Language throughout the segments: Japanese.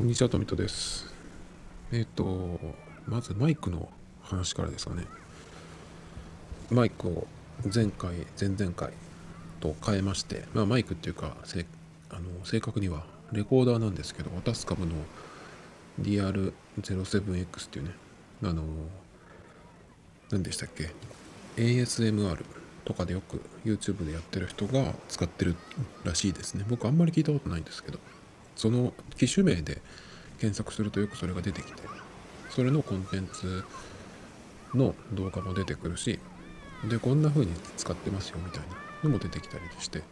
こんにちは、トミトです。えっ、ー、と、まずマイクの話からですかね。マイクを前回、前々回と変えまして、まあ、マイクっていうか、せあの正確にはレコーダーなんですけど、渡す株の DR07X っていうね、あの、何でしたっけ ?ASMR とかでよく YouTube でやってる人が使ってるらしいですね。僕あんまり聞いたことないんですけど。その機種名で検索するとよくそれが出てきてそれのコンテンツの動画も出てくるしでこんな風に使ってますよみたいなのも出てきたりして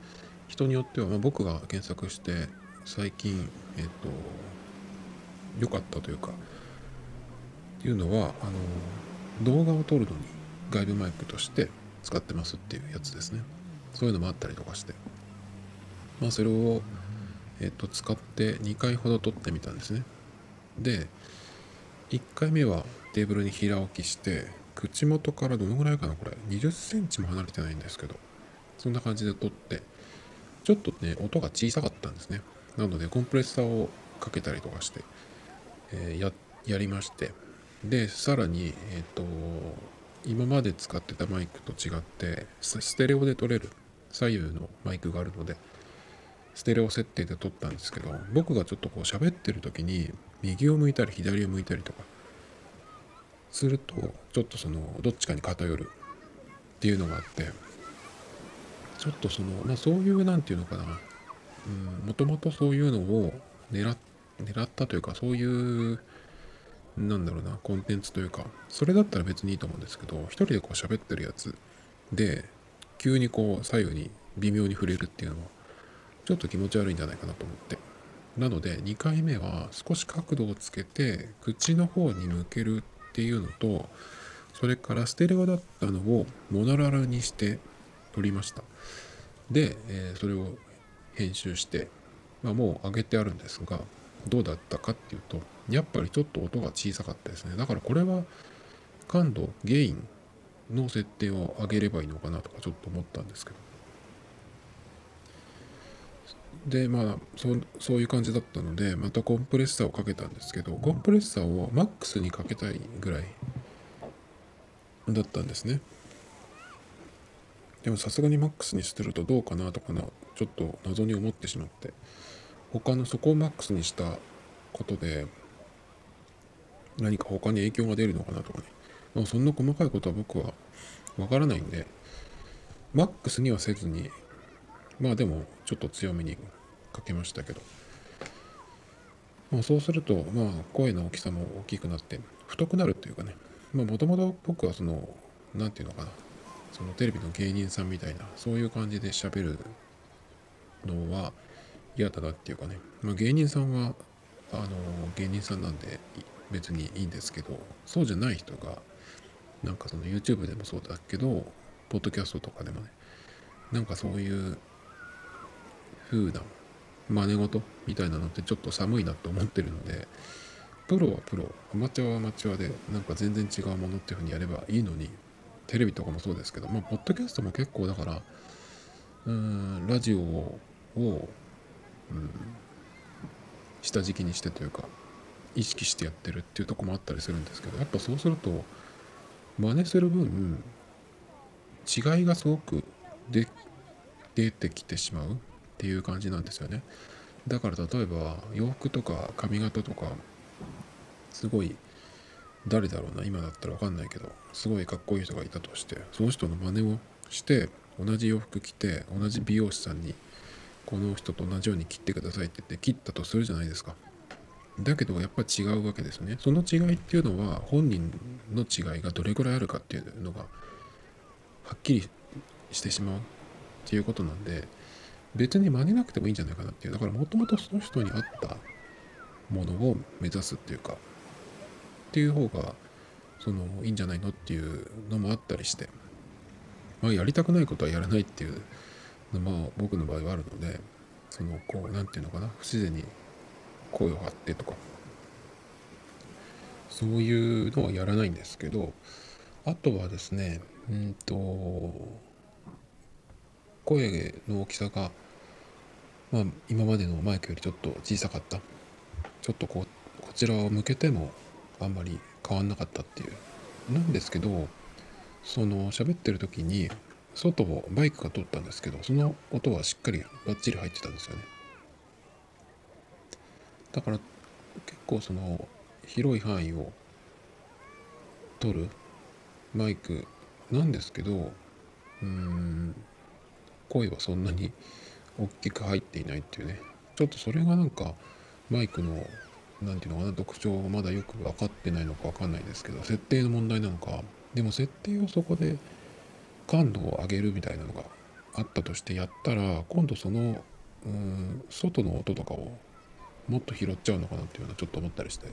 人によっては、まあ、僕が検索して最近えっ、と良かったというかっていうのはあの動画を撮るのに外部マイクとして使ってますっていうやつですね。そういうのもあったりとかして。まあそれをえっと、使って2回ほど撮ってみたんですね。で、1回目はテーブルに平置きして、口元からどのぐらいかな、これ。20センチも離れてないんですけど、そんな感じで撮って、ちょっとね、音が小さかったんですね。なので、コンプレッサーをかけたりとかして、えー、や、やりまして、で、さらに、えっ、ー、と、今まで使ってたマイクと違って、ステレオで撮れる左右のマイクがあるので、ステレオ設定で撮ったんですけど僕がちょっとこう喋ってる時に右を向いたり左を向いたりとかするとちょっとそのどっちかに偏るっていうのがあってちょっとそのまあそういう何て言うのかな。もともとそういうのを狙狙ったというかそういうなんだろうなコンテンツというかそれだったら別にいいと思うんですけど一人でこう喋ってるやつで急にこう左右に微妙に触れるっていうのはちょっと気持ち悪いんじゃないかなと思って。なので2回目は少し角度をつけて口の方に向けるっていうのとそれからステレオだったのをモノラルにして撮りました。で、え、それを編集して、まあ、もう上げてあるんですがどうだったかっていうとやっぱりちょっと音が小さかったですね。だからこれは感度ゲインの設定を上げればいいのかなとかちょっと思ったんですけど。でまあそそういう感じだったのでまたコンプレッサーをかけたんですけどコンプレッサーをマックスにかけたいぐらいだったんですね。でもさすがにマックスにするとどうかなとかなちょっと謎に思ってしまって。他のそこをマックスにしたことで何か他に影響が出るのかなとかね、まあ、そんな細かいことは僕はわからないんでマックスにはせずにまあでもちょっと強めにかけましたけど、まあ、そうするとまあ声の大きさも大きくなって太くなるっていうかね。まあもともと僕はその何て言うのかな。そのテレビの芸人さんみたいなそういう感じで喋るのは嫌だなっていうかね、まあ、芸人さんはあの芸人さんなんで別にいいんですけどそうじゃない人がなんかその YouTube でもそうだけどポッドキャストとかでもね。なんかそういう風な真似事みたいなのってちょっと寒いなと思ってるのでプロはプロ。アマチュアはアマチュアでなんか全然違うものっていう風にやればいいのにテレビとかもそうですけどまあポッドキャストも結構だからうんラジオを、うん、下敷きにしてというか意識してやってるっていうとこもあったりするんですけどやっぱそうすると真似する分違いがすごく出てきてしまう。っていう感じなんですよね。だから例えば洋服とか髪型とかすごい誰だろうな今だったら分かんないけどすごいかっこいい人がいたとしてその人の真似をして同じ洋服着て同じ美容師さんにこの人と同じように切ってくださいって言って切ったとするじゃないですか。だけどやっぱ違うわけですね。その違いっていうのは本人の違いがどれぐらいあるかっていうのがはっきりしてしまうっていうことなんで別に真似なくてもいいんじゃないかなっていう。だからもともとその人に合ったものを目指すっていうかっていう方がそのいいんじゃないのっていうのもあったりしてまあやりたくないことはやらないっていうのも僕の場合はあるのでそのこう何て言うのかな不自然に声を張ってとかそういうのはやらないんですけどあとはですねうんと声の大きさが、まあ、今までのマイクよりちょっと小さかった。ちょっとこうこちらを向けてもあんまり変わんなかったっていう。なんですけどその喋ってる時に外をバイクが通ったんですけどその音はしっかりバッチリ入ってたんですよね。だから結構その広い範囲を取るマイクなんですけどうん声はそんなに大きく入っていないっていうね。ちょっとそれがなんかマイクの何て言うのかな特徴をまだよく分かってないのか分かんないですけど設定の問題なのかでも設定をそこで感度を上げるみたいなのがあったとしてやったら今度そのうん外の音とかをもっと拾っちゃうのかなっていうのはちょっと思ったりして。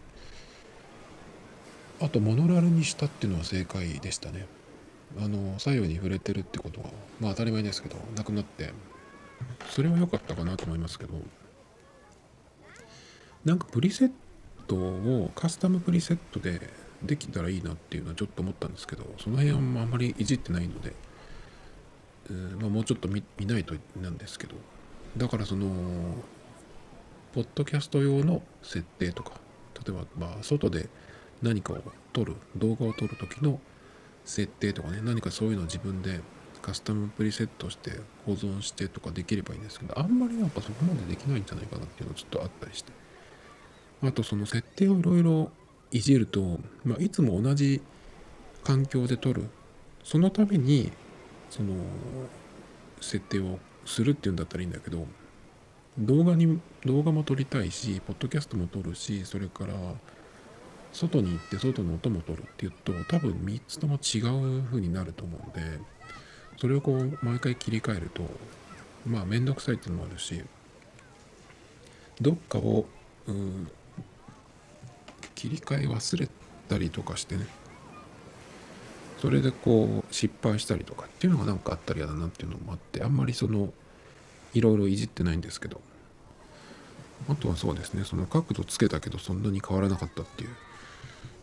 あとモノラルにしたっていうのは正解でしたね。あの左右に触れてるってことはまあ当たり前ですけどなくなってそれは良かったかなと思いますけどなんかプリセットをカスタムプリセットでできたらいいなっていうのはちょっと思ったんですけどその辺はあんまりいじってないので、えーまあ、もうちょっと見ないとなんですけどだからそのポッドキャスト用の設定とか例えばまあ外で何かを撮る動画を撮る時の設定とかね何かそういうのを自分でカスタムプリセットして保存してとかできればいいんですけどあんまりやっぱそこまでできないんじゃないかなっていうのはちょっとあったりして。あとその設定をいろいろいじると、まあ、いつも同じ環境で撮る。そのためにその設定をするっていうんだったらいいんだけど動画に動画も撮りたいしポッドキャストも撮るしそれから外に行って外の音も取るっていうと多分3つとも違う風になると思うんでそれをこう毎回切り替えるとまあ面倒くさいっていうのもあるしどっかを、切り替え忘れたりとかしてねそれでこう失敗したりとかっていうのが何かあったら嫌だなっていうのもあってあんまりそのいろいろいじってないんですけどあとはそうですねその角度つけたけどそんなに変わらなかったっていう。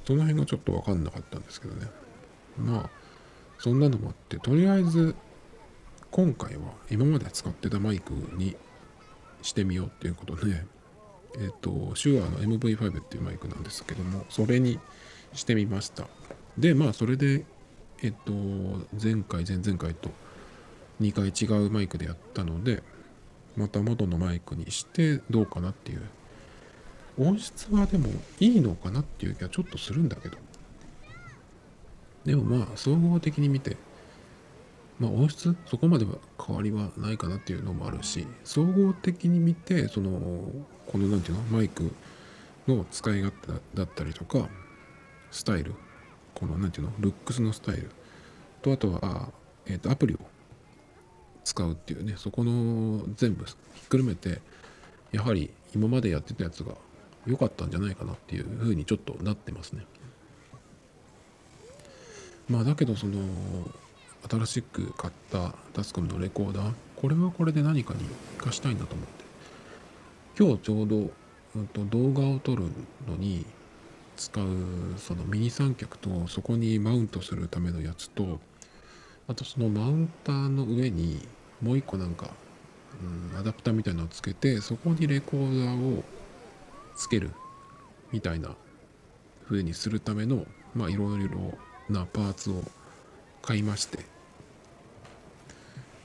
その辺がちょっと分かんなかったんですけどね。まあそんなのもあってとりあえず今回は今まで使ってたマイクにしてみようっていうことでえっ、ー、とシュアの MV5 っていうマイクなんですけどもそれにしてみました。でまあそれでえっ、ー、と前回前々回と2回違うマイクでやったのでまた元のマイクにしてどうかなっていう音質はでもいいのかなっていう気はちょっとするんだけど。でもまあ総合的に見てまあ音質そこまでは変わりはないかなっていうのもあるし総合的に見てそのこの何て言うのマイクの使い勝手だったりとかスタイルこの何て言うのルックスのスタイル。とあとは、えー、とアプリを使うっていうねそこの全部ひっくるめてやはり今までやってたやつが良かったんじゃないかなっていうふうにちょっとなってますね。まあだけどその新しく買ったタスコムのレコーダーこれはこれで何かに活かしたいんだと思って今日ちょうど、うん、と動画を撮るのに使うそのミニ三脚とそこにマウントするためのやつとあとそのマウンターの上にもう一個なんか、うん、アダプターみたいなのをつけてそこにレコーダーをつけるみたいな風にするためのまあいろいろなパーツを買いまして。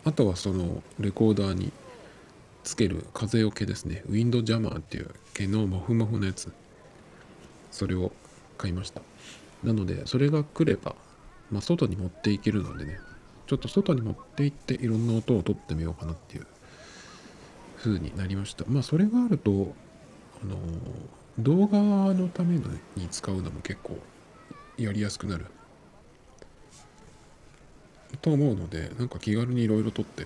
あとはそのレコーダーにつける風よけですね。ウィンドジャマーっていう毛のモフモフのやつ。それを買いました。なのでそれが来れば、まあ、外に持っていけるのでね。ちょっと外に持って行っていろんな音を取ってみようかなっていう風になりました。まあそれがあるとあの動画のために使うのも結構やりやすくなると思うのでなんか気軽にいろいろ撮って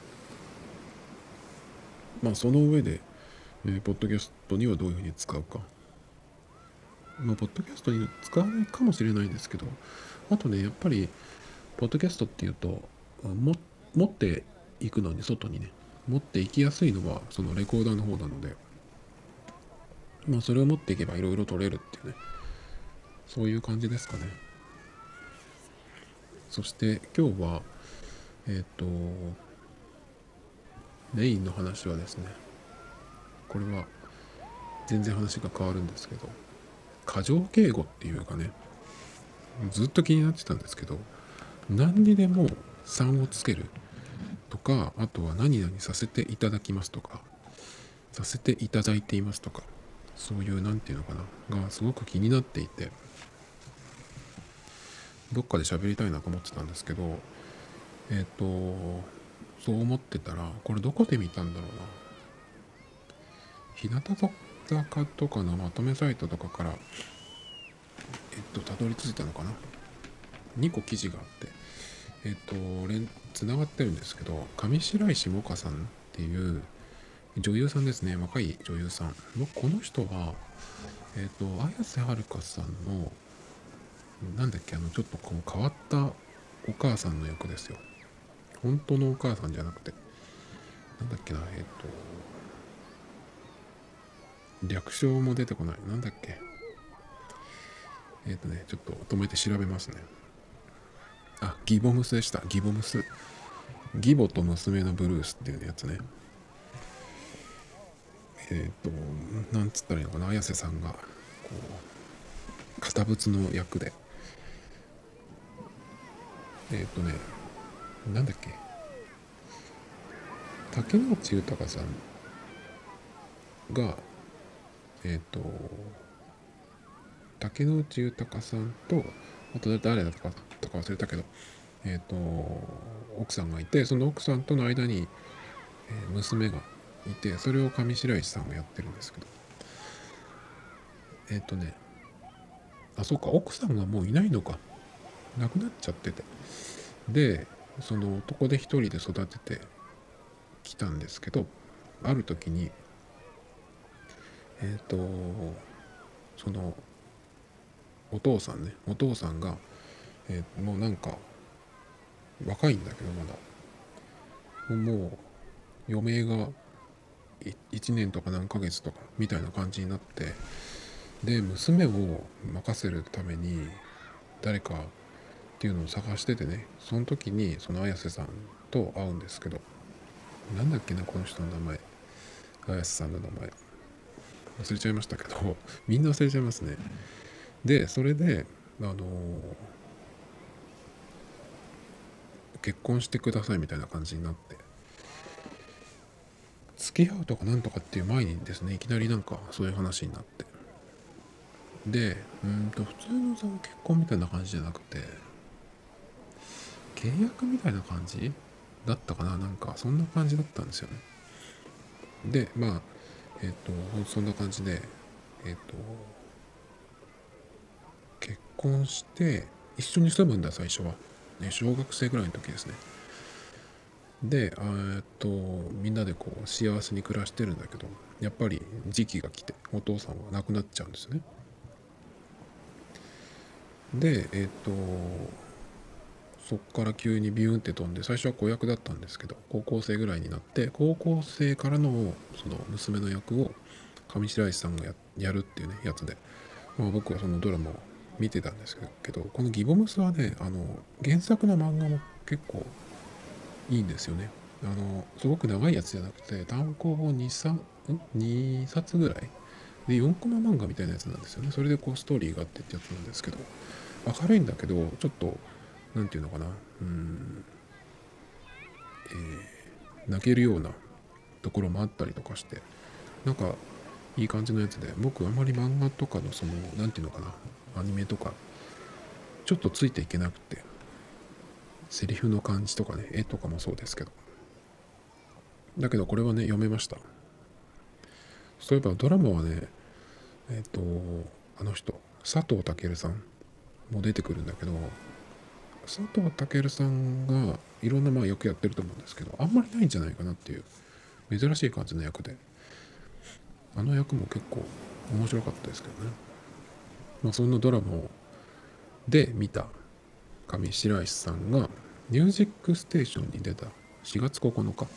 まあその上で、えー、ポッドキャストにはどういうふうに使うか。まあポッドキャストに使わないかもしれないんですけどあとねやっぱりポッドキャストっていうとも持っていくのに外にね持っていきやすいのはそのレコーダーの方なのでまあそれを持っていけばいろいろ取れるっていうね。そういう感じですかね。そして今日はえっ、ー、とメインの話はですねこれは全然話が変わるんですけど過剰敬語っていうかねずっと気になってたんですけど何にでも「さん」をつけるとかあとは「何々させていただきます」とか「させていただいています」とかそういう何て言うのかながすごく気になっていてどっかで喋りたいなと思ってたんですけどえっ、とそう思ってたらこれどこで見たんだろうな。日向坂とかのまとめサイトとかからえっとたどり着いたのかな。2個記事があってえっと連つながってるんですけど上白石萌歌さんっていう女優さんですね。若い女優さん。この人はえっと綾瀬はるかさんのなんだっけあのちょっとこう変わったお母さんの役ですよ。本当のお母さんじゃなくて。なんだっけなえっ、と略称も出てこない。なんだっけ。えっ、とねちょっと止めて調べますね。あギボムスでした。ギボムス。義母と娘のブルースっていうやつね。えっ、となんつったらいいのかな綾瀬さんがこう堅物の役で。えっ、とねなんだっけ。竹野内豊さんがえっ、と竹野内豊さんとあと誰だったかとか忘れたけどえっ、と奥さんがいてその奥さんとの間に、え娘がいてそれを上白石さんがやってるんですけど。えっ、とねあそうか奥さんがもういないのか。亡くなっちゃってて。でその男で一人で育ててきたんですけどある時にえっ、とそのお父さんねお父さんが、えーもうなんか若いんだけどまだ。もう余命が1年とか何ヶ月とかみたいな感じになってで娘を任せるために誰かっていうのを探しててねその時にその綾瀬さんと会うんですけどなんだっけなこの人の名前。綾瀬さんの名前。忘れちゃいましたけどみんな忘れちゃいますね。でそれであの結婚してくださいみたいな感じになって。付き合うとかなんとかっていう前にですねいきなりなんかそういう話になって。でうんと普通のその結婚みたいな感じじゃなくて契約みたいな感じだったかななんかそんな感じだったんですよね。でまあえっ、とそんな感じでえっ、と結婚して一緒に住むんだ最初は、ね、小学生ぐらいの時ですね。でえっとみんなでこう幸せに暮らしてるんだけどやっぱり時期が来てお父さんは亡くなっちゃうんですね。でえっとそっから急にビューンって飛んで最初は子役だったんですけど高校生ぐらいになって高校生からのその娘の役を上白石さんがややるっていうねやつで、まあ、僕はそのドラマを見てたんですけどこの「ギボムス」はねあの原作の漫画も結構いいんですよね。あのすごく長いやつじゃなくて単行本 2, 2冊ぐらい？で4コマ漫画みたいなやつなんですよね。それでこうストーリーがあってってやつなんですけど明るいんだけどちょっと何て言うのかな。うんえー、泣けるようなところもあったりとかしてなんかいい感じのやつで僕あんまり漫画とかのその何て言うのかなアニメとかちょっとついていけなくてセリフの感じとかね絵とかもそうですけど。だけどこれはね読めました。そういえばドラマはねえっ、ー、とあの人佐藤健さんも出てくるんだけど佐藤健さんがいろんなまあ役やってると思うんですけどあんまりないんじゃないかなっていう珍しい感じの役で。あの役も結構面白かったですけどね。まあそんなドラマをで見た。上白石さんが「ミュージックステーション」に出た4月9日。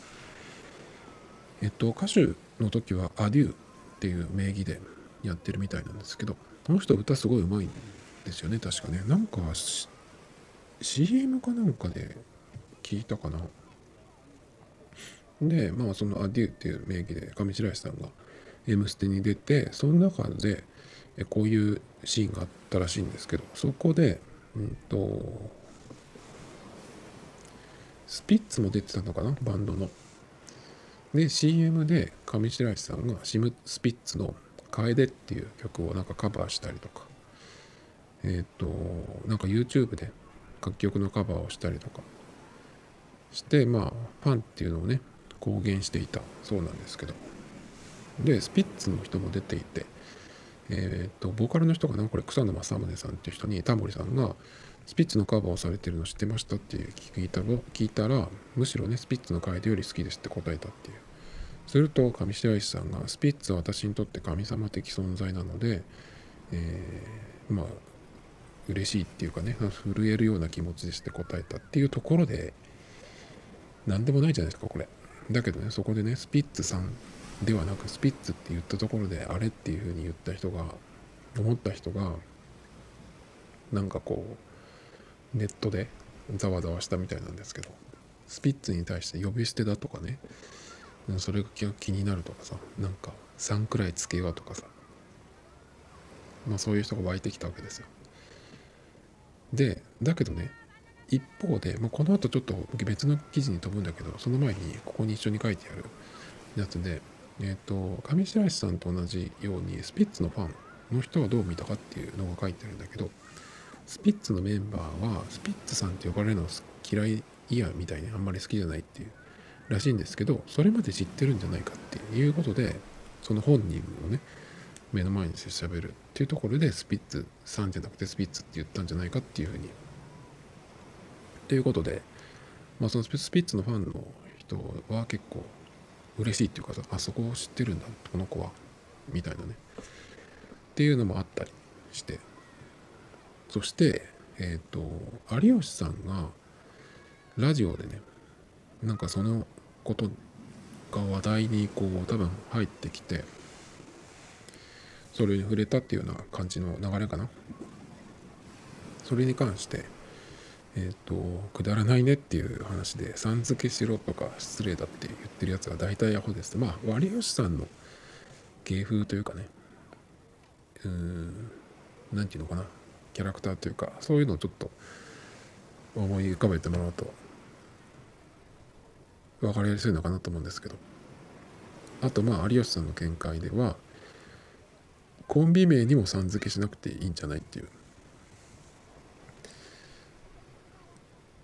えっと歌手の時は「アデュー」っていう名義でやってるみたいなんですけどこの人歌すごいうまいんですよね確かね。なんか CM かなんかで聞いたかな。でまあその「アデュー」っていう名義で上白石さんが「M ステ」に出てその中でこういうシーンがあったらしいんですけどそこで、うんと、スピッツも出てたのかな？バンドの。で CM で上白石さんがシムスピッツの「楓」っていう曲をなんかカバーしたりとか。えっ、となんか YouTube で楽曲のカバーをしたりとか。してまあファンっていうのをね公言していたそうなんですけど。でスピッツの人も出ていて。えっ、とボーカルの人がなこれ草野正宗さんっていう人にタモリさんがスピッツのカバーをされてるの知ってましたって聞いた聞いたらむしろねスピッツの楓より好きですって答えたっていう。すると上白石さんがスピッツは私にとって神様的存在なので、えー、まあ嬉しいっていうかね震えるような気持ちですって答えたっていうところで何でもないじゃないですかこれ。だけどねそこでねスピッツさんではなくスピッツって言ったところであれっていうふうに言った人が思った人がなんかこうネットでざわざわしたみたいなんですけどスピッツに対して呼び捨てだとかねそれが気になるとかさなんか3くらいつけようとかさまあそういう人が湧いてきたわけですよ。でだけどね一方で、まあ、この後ちょっと別の記事に飛ぶんだけどその前にここに一緒に書いてあるやつでえっ、ー、と上白石さんと同じようにスピッツのファンの人はどう見たかっていうのが書いてるんだけどスピッツのメンバーはスピッツさんって呼ばれるの嫌いいやみたいにあんまり好きじゃないっていうらしいんですけどそれまで知ってるんじゃないかっていうことでその本人をね目の前にして喋るっていうところでスピッツさんじゃなくてスピッツって言ったんじゃないかっていうふうに。ということで、まあ、そのスピッツのファンの人は結構嬉しいっていうかあそこを知ってるんだこの子はみたいなね。っていうのもあったりして。そしてえっ、ー、と有吉さんがラジオでねなんかそのことが話題にこう多分入ってきてそれに触れたっていうような感じの流れかな。それに関してえ、ー、とくだらないねっていう話でさん付けしろとか失礼だって言ってるやつは大体アホです。まあ有吉さんの芸風というかね。うん何て言うのかな。キャラクターというかそういうのをちょっと思い浮かべてもらうと分かりやすいのかなと思うんですけど。あとまあ有吉さんの見解ではコンビ名にもさん付けしなくていいんじゃないっていう。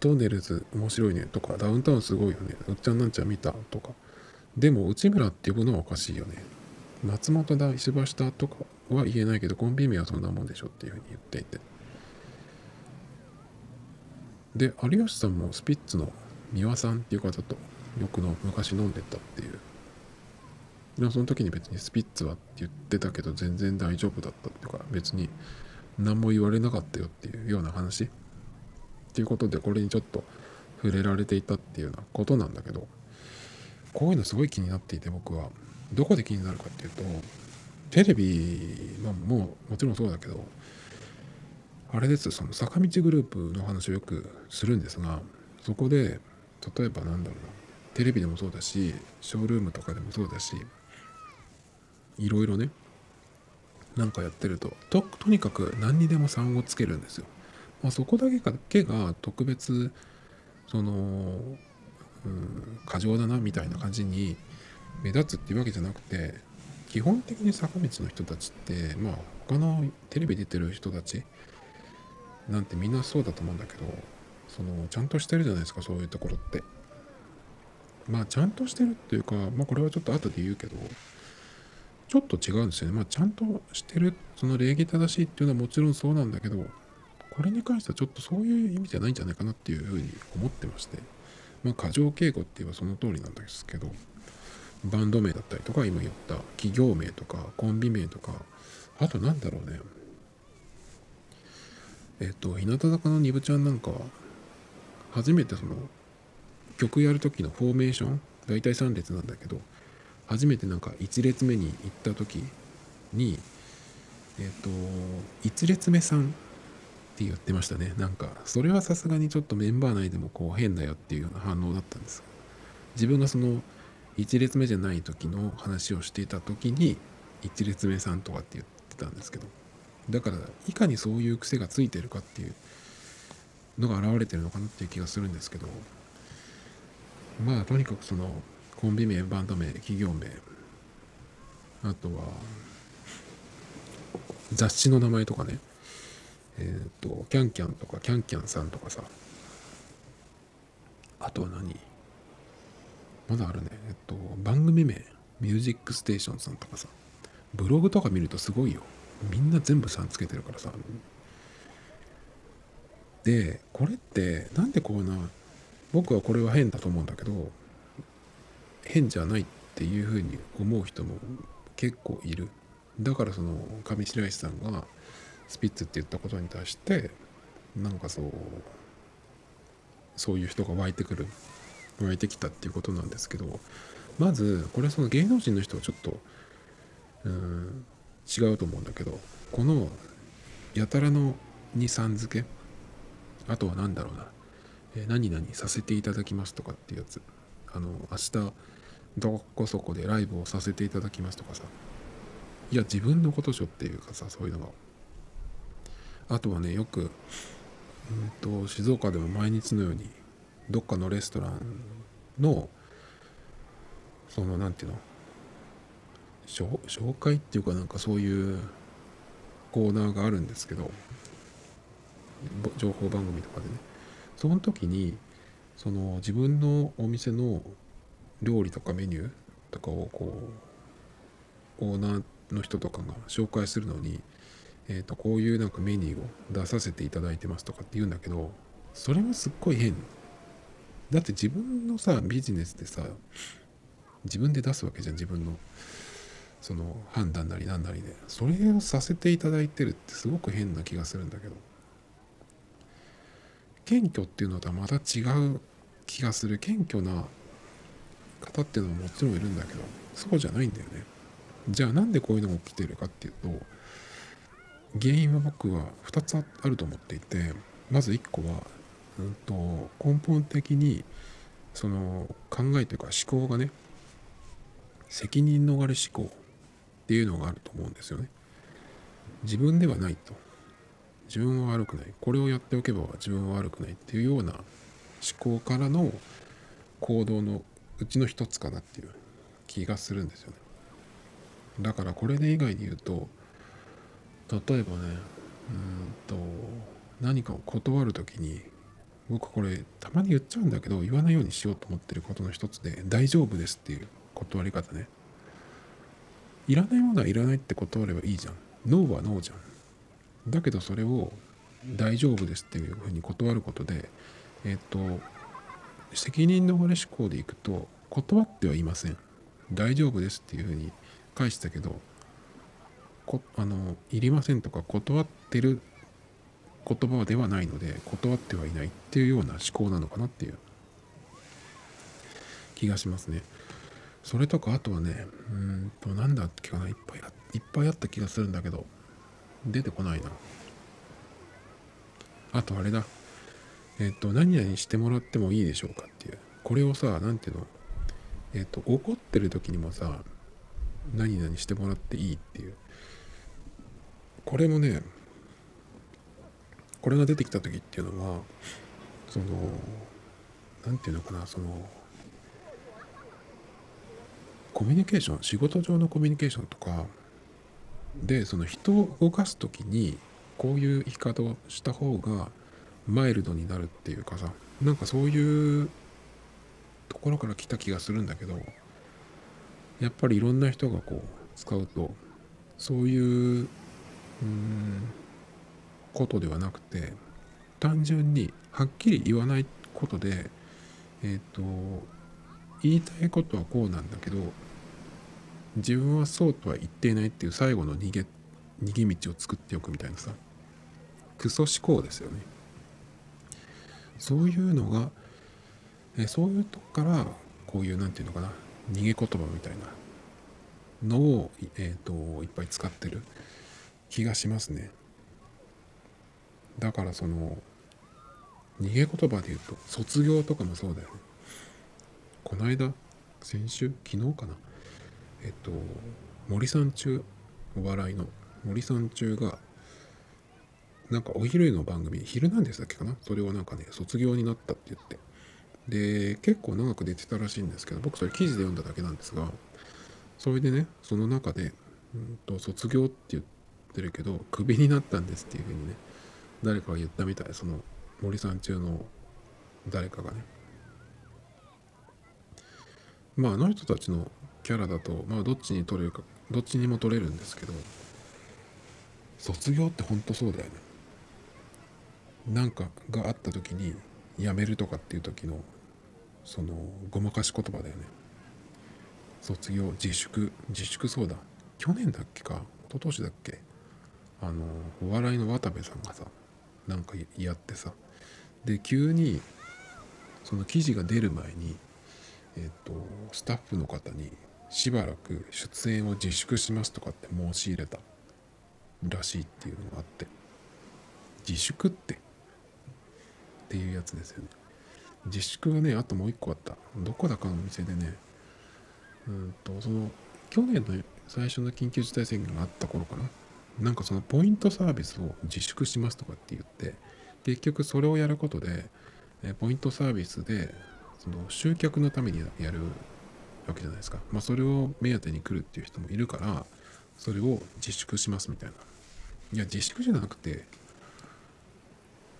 トンネルズ面白いねとかダウンタウンすごいよね。うっちゃんなんちゃん見たとか。でも内村って呼ぶのはおかしいよね。松本だ石橋だとかは言えないけどコンビ名はそんなもんでしょっていうふうに言っていて。で有吉さんもスピッツの三輪さんっていう方とよくの昔飲んでたっていう。その時に別にスピッツはって言ってたけど全然大丈夫だったっていうか別に何も言われなかったよっていうような話。っていうことでこれにちょっと触れられていたっていうようなことなんだけどこういうのすごい気になっていて僕はどこで気になるかっていうとテレビ、まあ、もうもちろんそうだけどあれですその坂道グループの話をよくするんですがそこで例えばなんだろうなテレビでもそうだしショールームとかでもそうだしいろいろねなんかやってるとととにかく何にでも3をつけるんですよ。まあ、そこだけだけが特別その、うん、過剰だなみたいな感じに目立つっていうわけじゃなくて基本的に坂道の人たちってまあ他のテレビ出てる人たちなんてみんなそうだと思うんだけどそのちゃんとしてるじゃないですかそういうところって。まあちゃんとしてるっていうかまあこれはちょっと後で言うけどちょっと違うんですよね。まあちゃんとしてるその礼儀正しいっていうのはもちろんそうなんだけどこれに関してはちょっとそういう意味じゃないんじゃないかなっていうふうに思ってまして。まあ過剰敬語って言えばその通りなんですけどバンド名だったりとか今言った企業名とかコンビ名とかあとなんだろうね。えっと日向坂のニブちゃんなんかは初めてその曲やる時のフォーメーション大体3列なんだけど初めてなんか1列目に行った時にえっ、と1列目さんって言ってましたね。なんかそれはさすがにちょっとメンバー内でもこう変だよっていうような反応だったんです。自分がその1列目じゃない時の話をしていた時に一列目さんとかって言ってたんですけど。だからいかにそういう癖がついてるかっていうのが現れてるのかなっていう気がするんですけど。まあとにかくそのコンビ名バンド名企業名。あとは雑誌の名前とかね。えっ、とキャンキャンとかキャンキャンさんとかさ。あとは何？まだあるね。えっと番組名。ミュージックステーションさんとかさ。ブログとか見るとすごいよ。みんな全部さんつけてるからさ。でこれってなんでこうな僕はこれは変だと思うんだけど変じゃないっていうふうに思う人も結構いる。だからその上白石さんがスピッツって言ったことに対してなんかそうそういう人が湧いてくる湧いてきたっていうことなんですけどまずこれはその芸能人の人はちょっとうん違うと思うんだけどこのやたらの2、3付けあとは何だろうな、え、何々させていただきますとかっていうやつあの明日どこそこでライブをさせていただきますとかさいや自分のことしょっていうかさそういうのがあとはねよくうんと静岡でも毎日のようにどっかのレストランのその何ていうの紹介っていうかなんかそういうコーナーがあるんですけど情報番組とかでね。その時にその自分のお店の料理とかメニューとかをこうオーナーの人とかが紹介するのに、えー、とこういうなんかメニューを出させていただいてますとかって言うんだけどそれもすっごい変。だって自分のさビジネスでさ自分で出すわけじゃん自分のその判断なりなんなりで。それをさせていただいてるってすごく変な気がするんだけど。謙虚っていうのとはまた違う気がする。謙虚な方っていうのはもちろんいるんだけどそうじゃないんだよね。じゃあなんでこういうのが起きてるかっていうと原因は僕は2つあると思っていてまず1個は、うんと、根本的にその考えというか思考がね責任逃れ思考っていうのがあると思うんですよね。自分ではないと。自分は悪くない。これをやっておけば自分は悪くないっていうような思考からの行動のうちの一つかなっていう気がするんですよね。だからこれで以外で言うと例えばねうんと何かを断る時に僕これたまに言っちゃうんだけど言わないようにしようと思ってることの一つで大丈夫ですっていう断り方ね。いらないものはいらないって断ればいいじゃん。ノーはノーじゃん。だけどそれを大丈夫ですっていうふうに断ることでえっ、と責任逃れ思考でいくと断ってはいません。大丈夫ですっていうふうに返したけどこあのいりませんとか断ってる言葉ではないので断ってはいないっていうような思考なのかなっていう。気がしますね。それとかあとはねうんと何だっけかないっぱいいっぱいあった気がするんだけど出てこないな。あとあれだ。えっ、ー、と何々してもらってもいいでしょうかっていう。これをさ何ていうの？えっ、ー、と怒ってる時にもさ何々してもらっていいっていう。これもねこれが出てきた時っていうのはその何て言うのかなそのコミュニケーション仕事上のコミュニケーションとかでその人を動かす時にこういう生き方をした方がマイルドになるっていうかさなんかそういうところから来た気がするんだけどやっぱりいろんな人がこう使うとそういうことではなくて単純にはっきり言わないことでえっ、ー、と言いたいことはこうなんだけど自分はそうとは言っていないっていう最後の逃げ逃げ道を作っておくみたいなさクソ思考ですよね。そういうのがえそういうとこからこういう何て言うのかな逃げ言葉みたいなのを、えーと、いっぱい使ってる。気がしますね。だからその逃げ言葉で言うと卒業とかもそうだよね。この間先週？昨日かな？えっと森さん中お笑いの。森さん中がなんかお昼の番組「昼なんでしたっけかな？それをなんかね卒業になったって言って。で結構長く出てたらしいんですけど僕それ記事で読んだだけなんですがそれでねその中で、うんと、卒業って言っててるけどクビになったんですっていうふうにね誰かが言ったみたい。その森さん中の誰かがね。まああの人たちのキャラだとまあどっちに取れるかどっちにも取れるんですけど卒業ってほんとそうだよね。なんかがあった時に辞めるとかっていう時のそのごまかし言葉だよね。卒業自粛自粛そうだ。去年だっけか？一昨年だっけ？あのお笑いの渡部さんがさなんかやってさで急にその記事が出る前にえっ、とスタッフの方にしばらく出演を自粛しますとかって申し入れたらしいっていうのがあって自粛ってっていうやつですよね。自粛がねあともう一個あった。どこだかの店でねうんとその去年の最初の緊急事態宣言があった頃かな。なんかそのポイントサービスを自粛しますとかって言って結局それをやることでポイントサービスでその集客のためにやるわけじゃないですか、まあ、それを目当てに来るっていう人もいるからそれを自粛しますみたいな。いや自粛じゃなくて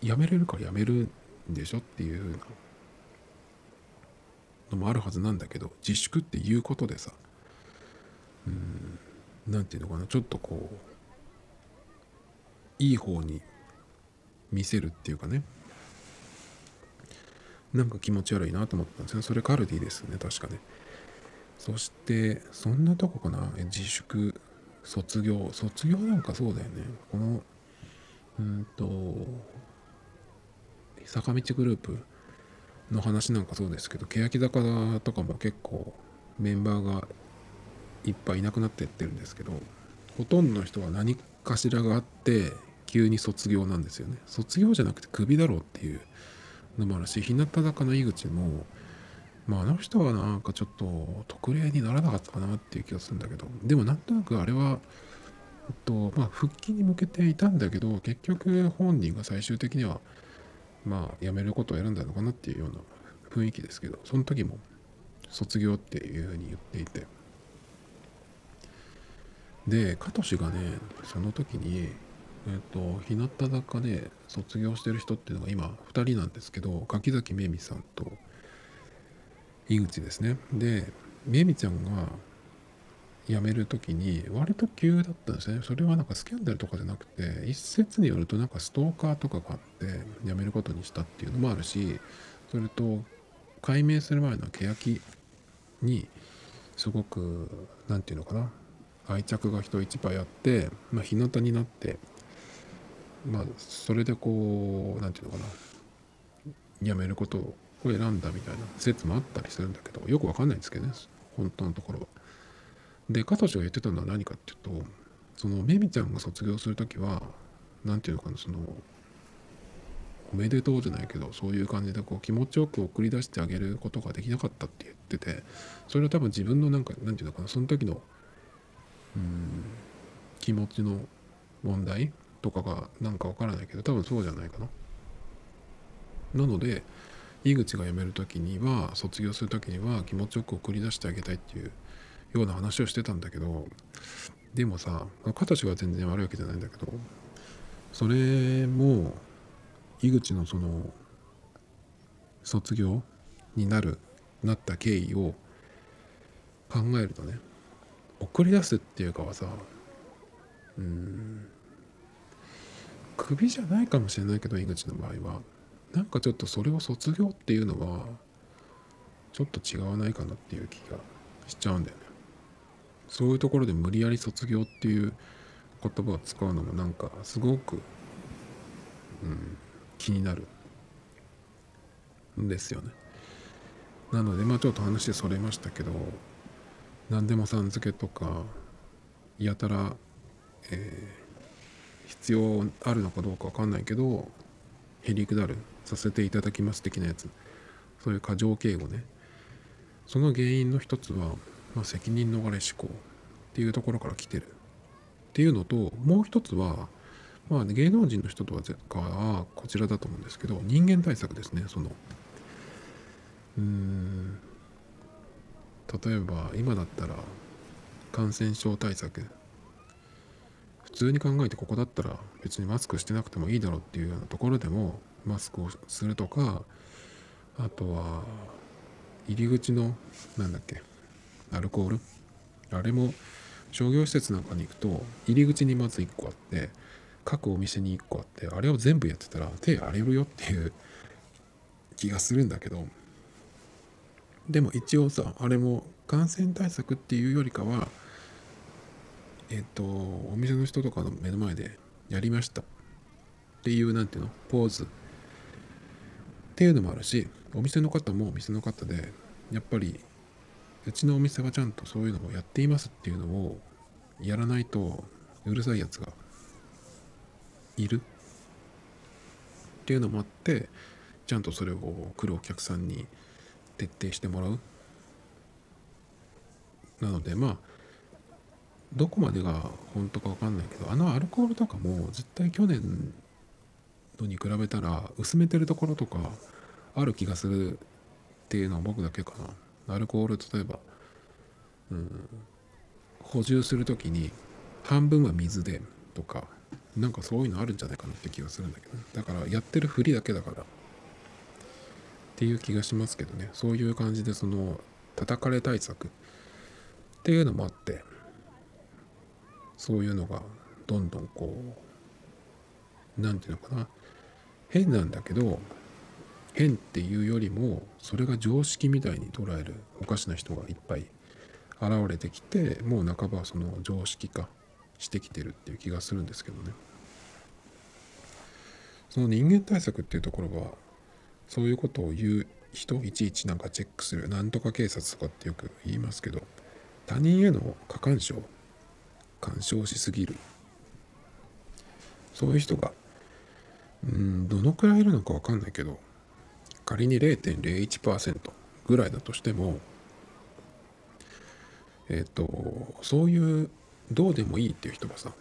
やめれるからやめるんでしょっていうのもあるはずなんだけど自粛っていうことでさうん何て言うのかな。ちょっとこういい方に見せるっていうかね。なんか気持ち悪いなと思ったんですよ。それカルディですね確かね。そしてそんなとこかな。自粛卒業。卒業なんかそうだよね。このうんと坂道グループの話なんかそうですけど欅坂とかも結構メンバーがいっぱいいなくなってってるんですけどほとんどの人は何かしらがあって急に卒業なんですよね。卒業じゃなくてクビだろうっていうのもあるし日向坂の井口もまああの人はなんかちょっと特例にならなかったかなっていう気がするんだけどでもなんとなくあれはとまあ復帰に向けていたんだけど結局本人が最終的にはまあ辞めることを選んだのかなっていうような雰囲気ですけどその時も卒業っていうふうに言っていて。でカトシがねその時にえっ、と日向坂で卒業してる人っていうのが今2人なんですけど柿崎めみさんと井口ですね。でめみちゃんが辞める時に割と急だったんですね。それはなんかスキャンダルとかじゃなくて一説によるとなんかストーカーとかがあって辞めることにしたっていうのもあるしそれと解明する前の欅にすごく何て言うのかな愛着が人一倍あって、まあ、日向になってまあそれでこう何て言うのかな辞めることを選んだみたいな説もあったりするんだけどよくわかんないんですけどね本当のところは。で加藤氏が言ってたのは何かっていうとそのめみちゃんが卒業する時は何て言うのかなそのおめでとうじゃないけどそういう感じでこう気持ちよく送り出してあげることができなかったって言っててそれは多分自分のなんか何て言うのかなその時のうん気持ちの問題とかがなんかわからないけど多分そうじゃないかな。なので井口が辞める時には卒業する時には気持ちよく送り出してあげたいっていうような話をしてたんだけどでもさ形が全然悪いわけじゃないんだけどそれも井口のその卒業になるなった経緯を考えるとね送り出すっていうかはさうんクビじゃないかもしれないけど井口の場合は。なんかちょっとそれを卒業っていうのはちょっと違わないかなっていう気がしちゃうんだよね。そういうところで無理やり卒業っていう言葉を使うのもなんかすごく、うん、気になるんですよね。なのでまあちょっと話それましたけど何でもさん付けとかやたら、えー、必要あるのかどうか分かんないけどへりくだるさせていただきます的なやつ。そういう過剰敬語ね。その原因の一つは、まあ、責任逃れ思考っていうところから来てる。っていうのともう一つはまあ、芸能人の人とはかこちらだと思うんですけど人間対策ですねその。うん。例えば今だったら感染症対策普通に考えてここだったら別にマスクしてなくてもいいだろうっていうようなところでもマスクをするとかあとは入り口のなんだっけアルコール？あれも商業施設なんかに行くと入り口にまず1個あって各お店に1個あってあれを全部やってたら手荒れるよっていう気がするんだけどでも一応さあれも感染対策っていうよりかはえっとお店の人とかの目の前でやりました。っていう何ていうの？ポーズ。っていうのもあるしお店の方もお店の方でやっぱりうちのお店はちゃんとそういうのをやっていますっていうのをやらないとうるさいやつがいる。っていうのもあってちゃんとそれを来るお客さんに徹底してもらう。なのでまあどこまでが本当か分かんないけどあのアルコールとかも絶対去年のに比べたら薄めてるところとかある気がするっていうのは僕だけかな。アルコール例えば、うん、補充する時に半分は水でとかなんかそういうのあるんじゃないかなって気がするんだけどね。だからやってるふりだけだから。っていう気がしますけどね。そういう感じでその叩かれ対策っていうのもあって。そういうのがどんどんこう何て言うのかな。変なんだけど変っていうよりもそれが常識みたいに捉えるおかしな人がいっぱい現れてきてもう半ばその常識化してきてるっていう気がするんですけどね。その人間対策っていうところはそういうことを言う人いちいちなんかチェックするなんとか警察とかってよく言いますけど他人への過干渉干渉しすぎる。そういう人がうんどのくらいいるのか分かんないけど仮に0.01%ぐらいだとしてもえっ、ー、とそういうどうでもいいっていう人はさ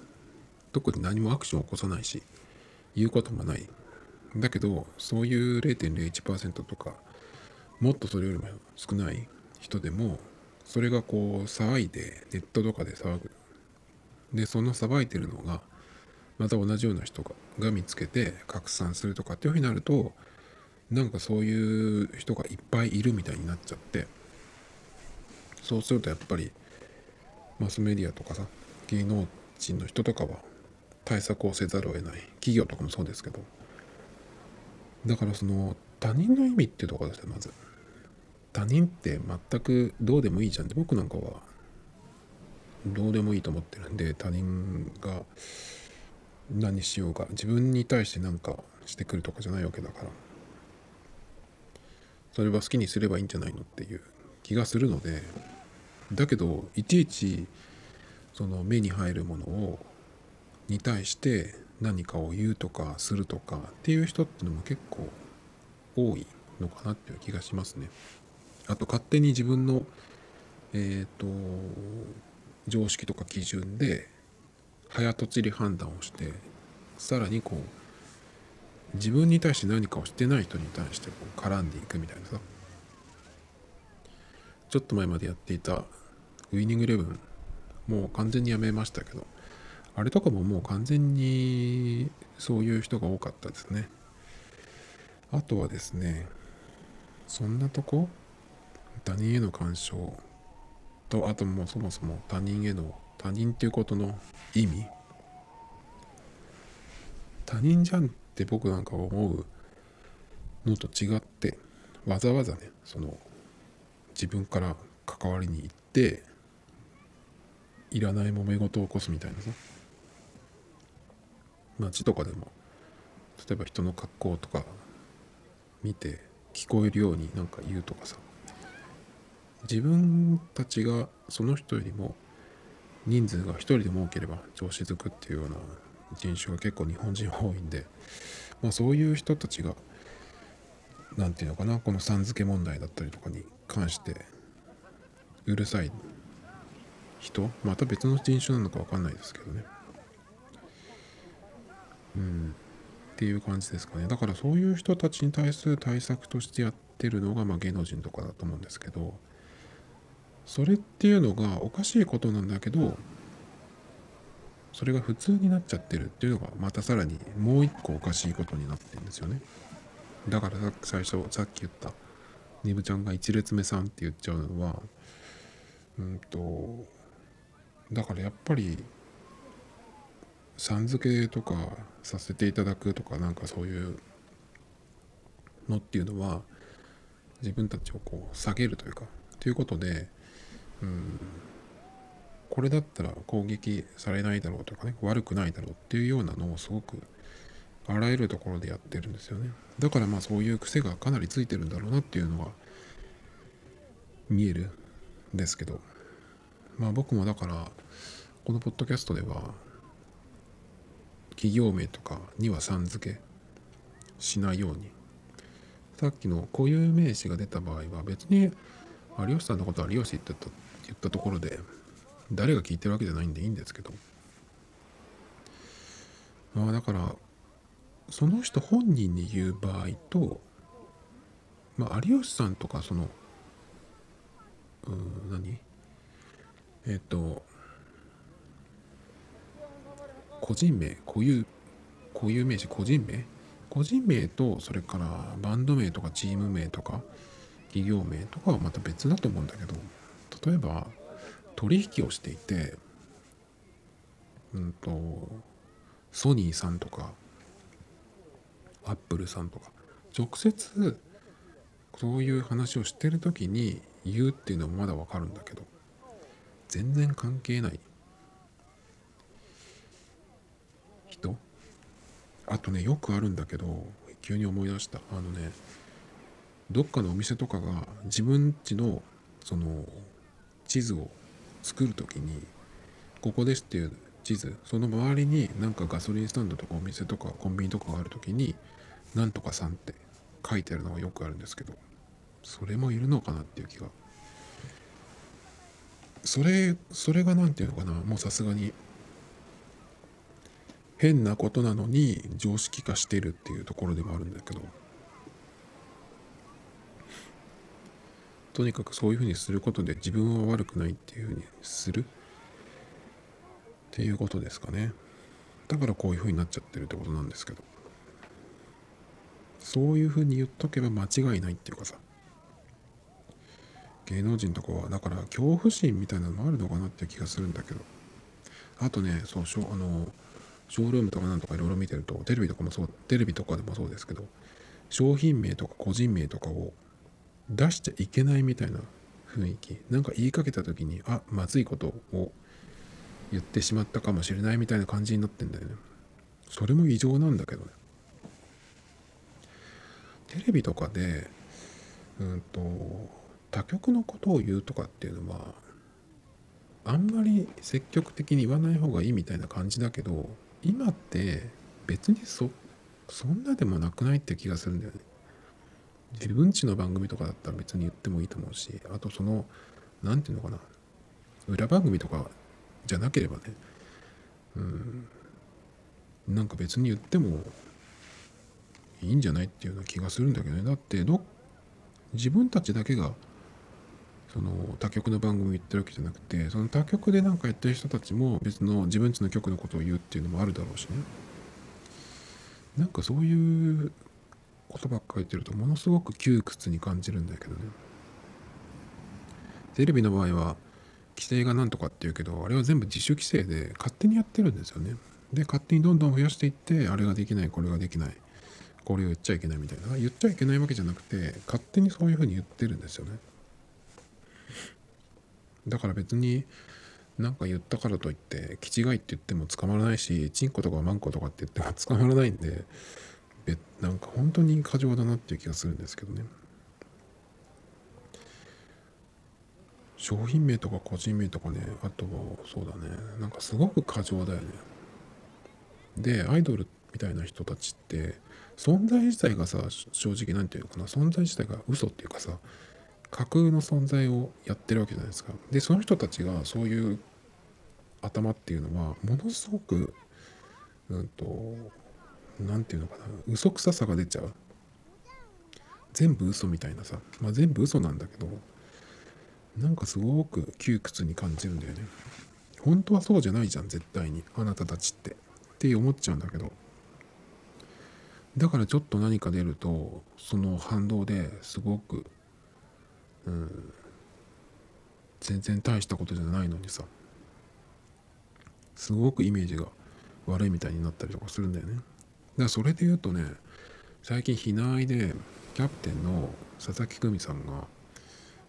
特に何もアクションを起こさないし言うこともない。だけどそういう0.01%とかもっとそれよりも少ない人でもそれがこう騒いでネットとかで騒ぐでその騒いでるのがまた同じような人が見つけて拡散するとかっていうふうになるとなんかそういう人がいっぱいいるみたいになっちゃってそうするとやっぱりマスメディアとかさ芸能人の人とかは対策をせざるを得ない。企業とかもそうですけど。だからその他人の意味ってところですよまず。他人って全くどうでもいいじゃんって僕なんかはどうでもいいと思ってるんで他人が何しようが自分に対して何かしてくるとかじゃないわけだから。それは好きにすればいいんじゃないのっていう気がするので。だけどいちいちその目に入るものをに対して何かを言うとかするとかっていう人ってのも結構多いのかなっていう気がしますね。あと勝手に自分のえっ、ー、と常識とか基準で早とちり判断をしてさらにこう自分に対して何かをしてない人に対してこう絡んでいくみたいなさ。ちょっと前までやっていたウイニングイレブンもう完全にやめましたけどあれとかももう完全にそういう人が多かったですね。あとはですねそんなとこ他人への干渉。とあともうそもそも他人への他人っていうことの意味？他人じゃんって僕なんか思うのと違ってわざわざねその自分から関わりに行っていらない揉め事を起こすみたいなさ。街とかでも例えば人の格好とか見て聞こえるようになんか言うとかさ。自分たちがその人よりも人数が1人でも多ければ調子づくっていうような人種が結構日本人多いんで、まあ、そういう人たちが何て言うのかなこのさん付け問題だったりとかに関してうるさい人また別の人種なのか分かんないですけどね。うん。っていう感じですかね。だからそういう人たちに対する対策としてやってるのが、まあ、芸能人とかだと思うんですけどそれっていうのがおかしいことなんだけどそれが普通になっちゃってるっていうのがまたさらにもう一個おかしいことになってるんですよね。だからさ最初さっき言ったニブちゃんが一列目さんって言っちゃうのはうんとだからやっぱりさん付けとかさせていただくとかなんかそういうのっていうのは自分たちをこう下げるというかということでこれだったら攻撃されないだろうとかね悪くないだろうっていうようなのをすごくあらゆるところでやってるんですよね。だからまあそういう癖がかなりついてるんだろうなっていうのは見えるんですけど。まあ僕もだからこのポッドキャストでは企業名とかにはさん付けしないように。さっきの固有名詞が出た場合は別に有吉さんのことは有吉って言った言ったところで誰が聞いてるわけじゃないんでいいんですけど。まあだからその人本人に言う場合と、まあ、有吉さんとかそのうん何？えっ、と個人名固有固有名詞個人名？個人名とそれからバンド名とかチーム名とか企業名とかはまた別だと思うんだけど。例えば取引をしていてうんとソニーさんとかアップルさんとか直接そういう話をしてる時に言うっていうのもまだわかるんだけど全然関係ない人？あとねよくあるんだけど急に思い出した。あのねどっかのお店とかが自分ちのその地図を作る時にここですっていう地図その周りになんかガソリンスタンドとかお店とかコンビニとかがある時になんとかさんって書いてあるのがよくあるんですけどそれもいるのかなっていう気が。それそれが何て言うのかなもうさすがに。変なことなのに常識化してるっていうところでもあるんだけど。とにかくそういうふうにすることで自分は悪くないっていうふうにする。っていうことですかね。だからこういうふうになっちゃってるってことなんですけど。そういうふうに言っとけば間違いないっていうかさ。芸能人とかはだから恐怖心みたいなのもあるのかなっていう気がするんだけど。あとねそうあのショールームとかなんとかいろいろ見てるとテレビとかもそうテレビとかでもそうですけど商品名とか個人名とかを出しちゃいけないみたいな雰囲気。なんか言いかけた時にあまずいことを言ってしまったかもしれないみたいな感じになってんだよね。それも異常なんだけどね。テレビとかでうんと他局のことを言うとかっていうのはあんまり積極的に言わない方がいいみたいな感じだけど今って別にそそんなでもなくないって気がするんだよね。自分ちの番組とかだったら別に言ってもいいと思うしあとその何て言うのかな裏番組とかじゃなければねうんなんか別に言ってもいいんじゃないっていうような気がするんだけどね。だってど自分たちだけがその他局の番組言ってるわけじゃなくてその他局で何かやってる人たちも別の自分ちの局のことを言うっていうのもあるだろうしね。なんかそういうことばっかり言ってるとものすごく窮屈に感じるんだけどね。テレビの場合は規制がなんとかっていうけどあれは全部自主規制で勝手にやってるんですよね。で勝手にどんどん増やしていってあれができないこれができないこれを言っちゃいけないみたいな。言っちゃいけないわけじゃなくて勝手にそういうふうに言ってるんですよね。だから別に何か言ったからといって気違いって言っても捕まらないしチンコとかマンコとかって言っても捕まらないんでなんか本当に過剰だなっていう気がするんですけどね。商品名とか個人名とかねあとそうだね。なんかすごく過剰だよね。でアイドルみたいな人たちって存在自体がさ正直何て言うのかな。存在自体が嘘っていうかさ架空の存在をやってるわけじゃないですか。でその人たちがそういう頭っていうのはものすごくうんと何て言うのかな。嘘くささが出ちゃう。全部嘘みたいなさ。まあ全部嘘なんだけどなんかすごく窮屈に感じるんだよね。本当はそうじゃないじゃん絶対に。あなたたちって。って思っちゃうんだけど。だからちょっと何か出るとその反動ですごくうん全然大したことじゃないのにさ。すごくイメージが悪いみたいになったりとかするんだよね。らそれで言うとね最近避難でキャプテンの佐々木久美さんが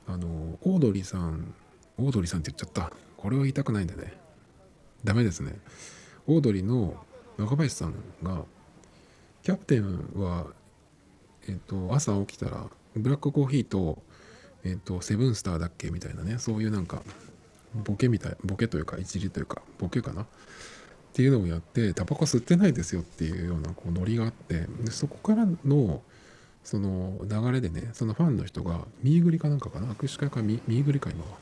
あのオードリーさんオードリーさんって言っちゃった。これは言いたくないんでね。ダメですね。オードリーの若林さんがキャプテンはえっ、と朝起きたらブラックコーヒーとえっ、とセブンスターだっけ？みたいなね。そういうなんかボケみたいボケというかいじりというかボケかな？っていうのをやってタバコ吸ってないですよっていうようなこうノリがあってでそこからのその流れでねそのファンの人がミーグリかなんかかな握手会かミーグリか今は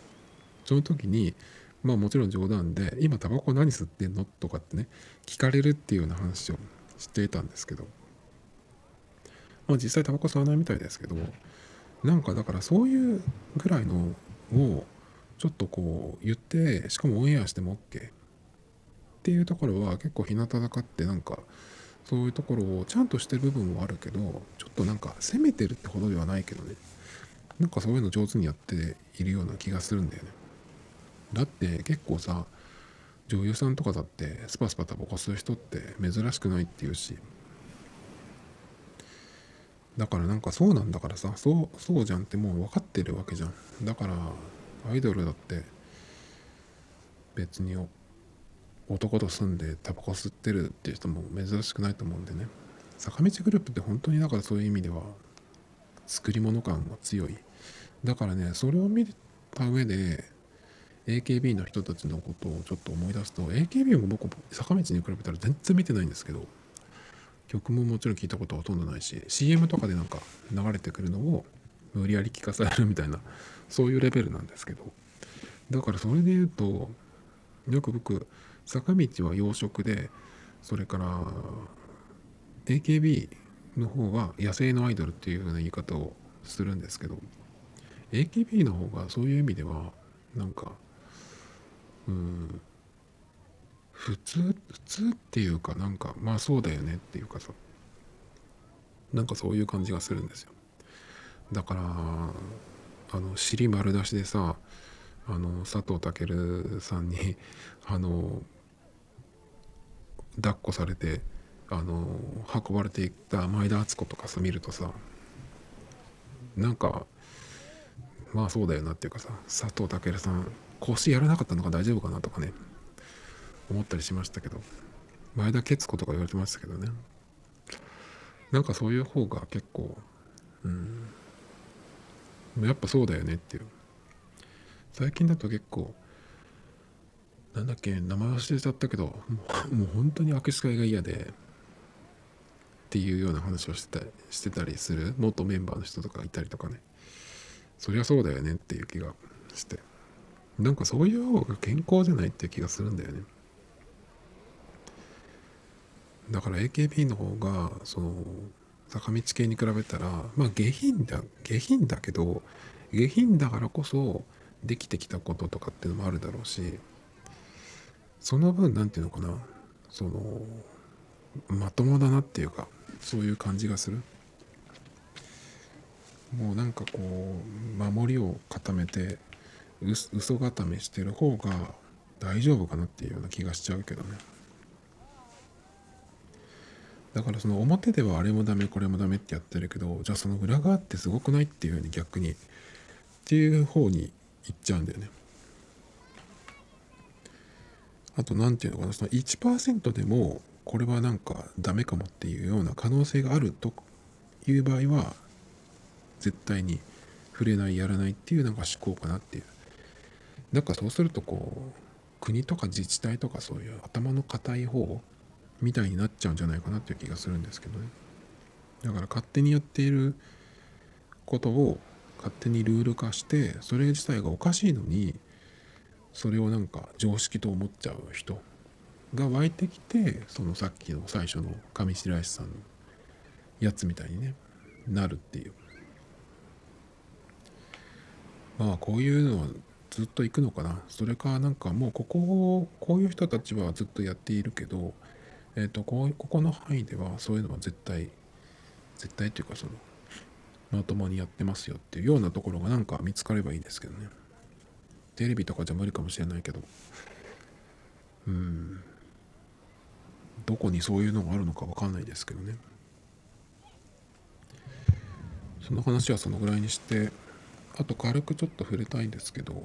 その時にまあもちろん冗談で「今タバコ何吸ってんの?」とかってね聞かれるっていうような話をしていたんですけどまあ実際タバコ吸わないみたいですけどなんかだからそういうぐらいのをちょっとこう言ってしかもオンエアしても OK っていうところは結構日向坂ってなんかそういうところをちゃんとしてる部分もあるけどちょっとなんか攻めてるってほどではないけどね。なんかそういうの上手にやっているような気がするんだよね。だって結構さ女優さんとかだってスパスパタバコ吸う人って珍しくないっていうし。だからなんかそうなんだからさそうそうじゃんってもう分かってるわけじゃん。だからアイドルだって別に男と住んでタバコ吸ってるっていう人も珍しくないと思うんでね。坂道グループって本当にだからそういう意味では作り物感が強い。だからねそれを見た上で AKB の人たちのことをちょっと思い出すと AKB も僕坂道に比べたら全然見てないんですけど曲ももちろん聞いたことはほとんどないし CM とかでなんか流れてくるのを無理やり聞かされるみたいなそういうレベルなんですけど。だからそれで言うとよく僕坂道は洋食でそれから AKB の方は野生のアイドルっていうような言い方をするんですけど AKB の方がそういう意味ではなんかうん普通普通っていうかなんかまあそうだよねっていうかさなんかそういう感じがするんですよ。だからあの尻丸出しでさあの佐藤健さんにあの抱っこされてあの運ばれていった前田敦子とかさ見るとさなんかまあそうだよなっていうかさ佐藤健さん腰やらなかったのが大丈夫かなとかね思ったりしましたけど前田悦子とか言われてましたけどね。なんかそういう方が結構うんやっぱそうだよねっていう。最近だと結構なんだっけ名前忘れちゃったけどもうもう本当に握手会が嫌でっていうような話をしてたしてたりする元メンバーの人とかいたりとかね。そりゃそうだよねっていう気がして。なんかそういう方が健康じゃないっていう気がするんだよね。だから AKB の方がその坂道系に比べたらまあ下品だ下品だけど下品だからこそできてきたこととかっていうのもあるだろうしその分何て言うのかな。そのまともだなっていうかそういう感じがする。もうなんかこう守りを固めてう嘘固めしてる方が大丈夫かなっていうような気がしちゃうけどね。だからその表ではあれもダメこれもダメってやってるけどじゃあその裏側ってすごくないっていうふうに逆にっていう方に行っちゃうんだよね。あと何て言うのかなその1%でもこれはなんかダメかもっていうような可能性があるという場合は絶対に触れないやらないっていうなんか思考かなっていう。なんかそうするとこう国とか自治体とかそういう頭の固い方みたいになっちゃうんじゃないかなっていう気がするんですけどね。だから勝手にやっていることを勝手にルール化してそれ自体がおかしいのにそれをなんか常識と思っちゃう人が湧いてきてそのさっきの最初の上白石さんのやつみたいにねなるっていう。まあこういうのはずっと行くのかな。それかなんかもうここをこういう人たちはずっとやっているけどえ、ー、とこここの範囲ではそういうのは絶対絶対っていうかそのまともにやってますよっていうようなところがなんか見つかればいいですけどね。テレビとかじゃ無理かもしれないけど。うん。どこにそういうのがあるのか分かんないですけどね。その話はそのぐらいにしてあと軽くちょっと触れたいんですけど。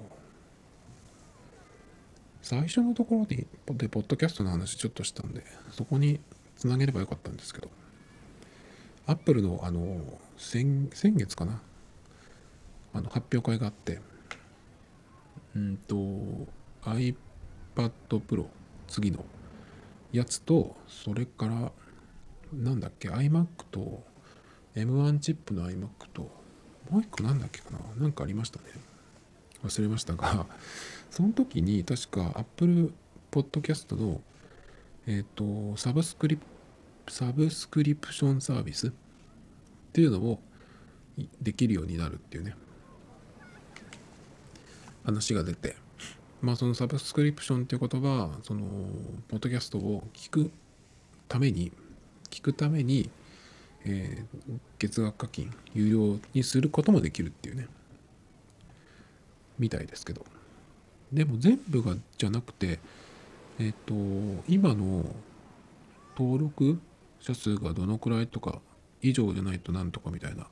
最初のところででポッドキャストの話ちょっとしたんでそこにつなげればよかったんですけど。アップルのあの先先月かな。あの発表会があって。うんと iPad Pro 次のやつとそれからなんだっけ iMac と M1 チップの iMac ともう一個なんだっけかななんかありましたね。忘れましたが その時に確か Apple Podcast のえっ、ー、とサブスクリプサブスクリプションサービスっていうのをできるようになるっていうね。話が出て。まあそのサブスクリプションっていうことはそのポッドキャストを聞くために聞くために、えー、月額課金有料にすることもできるっていうね。みたいですけど。でも全部がじゃなくてえっ、ー、と今の登録者数がどのくらいとか以上じゃないとなんとかみたいな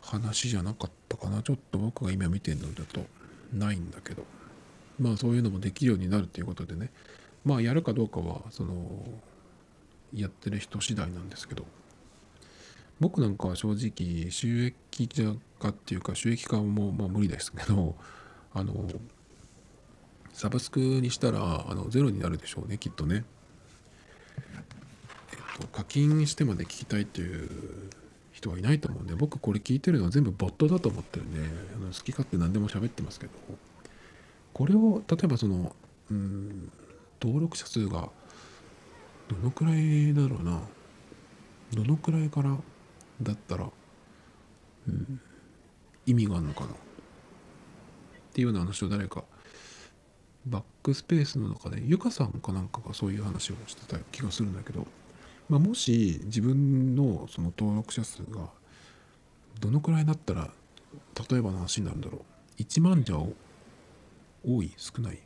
話じゃなかったかな。ちょっと僕が今見てるのだと。ないんだけど。まあそういうのもできるようになるということでね。まあやるかどうかはそのやってる人次第なんですけど。僕なんかは正直収益化っていうか収益化もまあ無理ですけどあのサブスクにしたらあのゼロになるでしょうねきっとね。えっと課金してまで聞きたいっていう人はいないと思うんで僕これ聞いてるのは全部ボットだと思ってるんであの好き勝手何でも喋ってますけど。これを例えばそのうん登録者数がどのくらいだろうな。どのくらいからだったら、うん、意味があるのかな。っていうような話を誰かバックスペースの中でゆかさんかなんかがそういう話をしてた気がするんだけど。まあ、もし自分のその登録者数がどのくらいだったら例えばの話になるんだろう。1万じゃ多い少ない。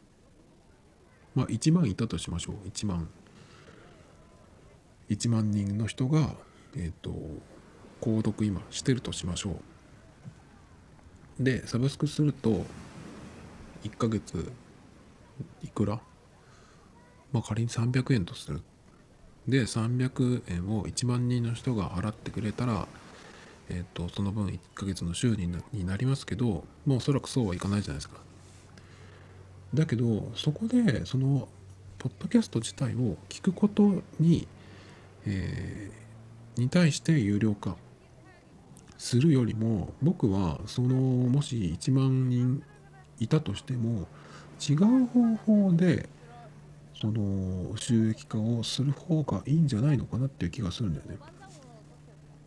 まあ1万いたとしましょう。1万。1万人の人がえっ、ー、と購読今してるとしましょう。でサブスクすると1ヶ月いくら？まあ仮に300円とするで300円を1万人の人が払ってくれたら、えーと、その分1ヶ月の収入になりますけどもうおそらくそうはいかないじゃないですか。だけどそこでそのポッドキャスト自体を聞くことに、えー、に対して有料化するよりも僕はそのもし1万人いたとしても違う方法でその収益化をする方がいいんじゃないのかなっていう気がするんだよね。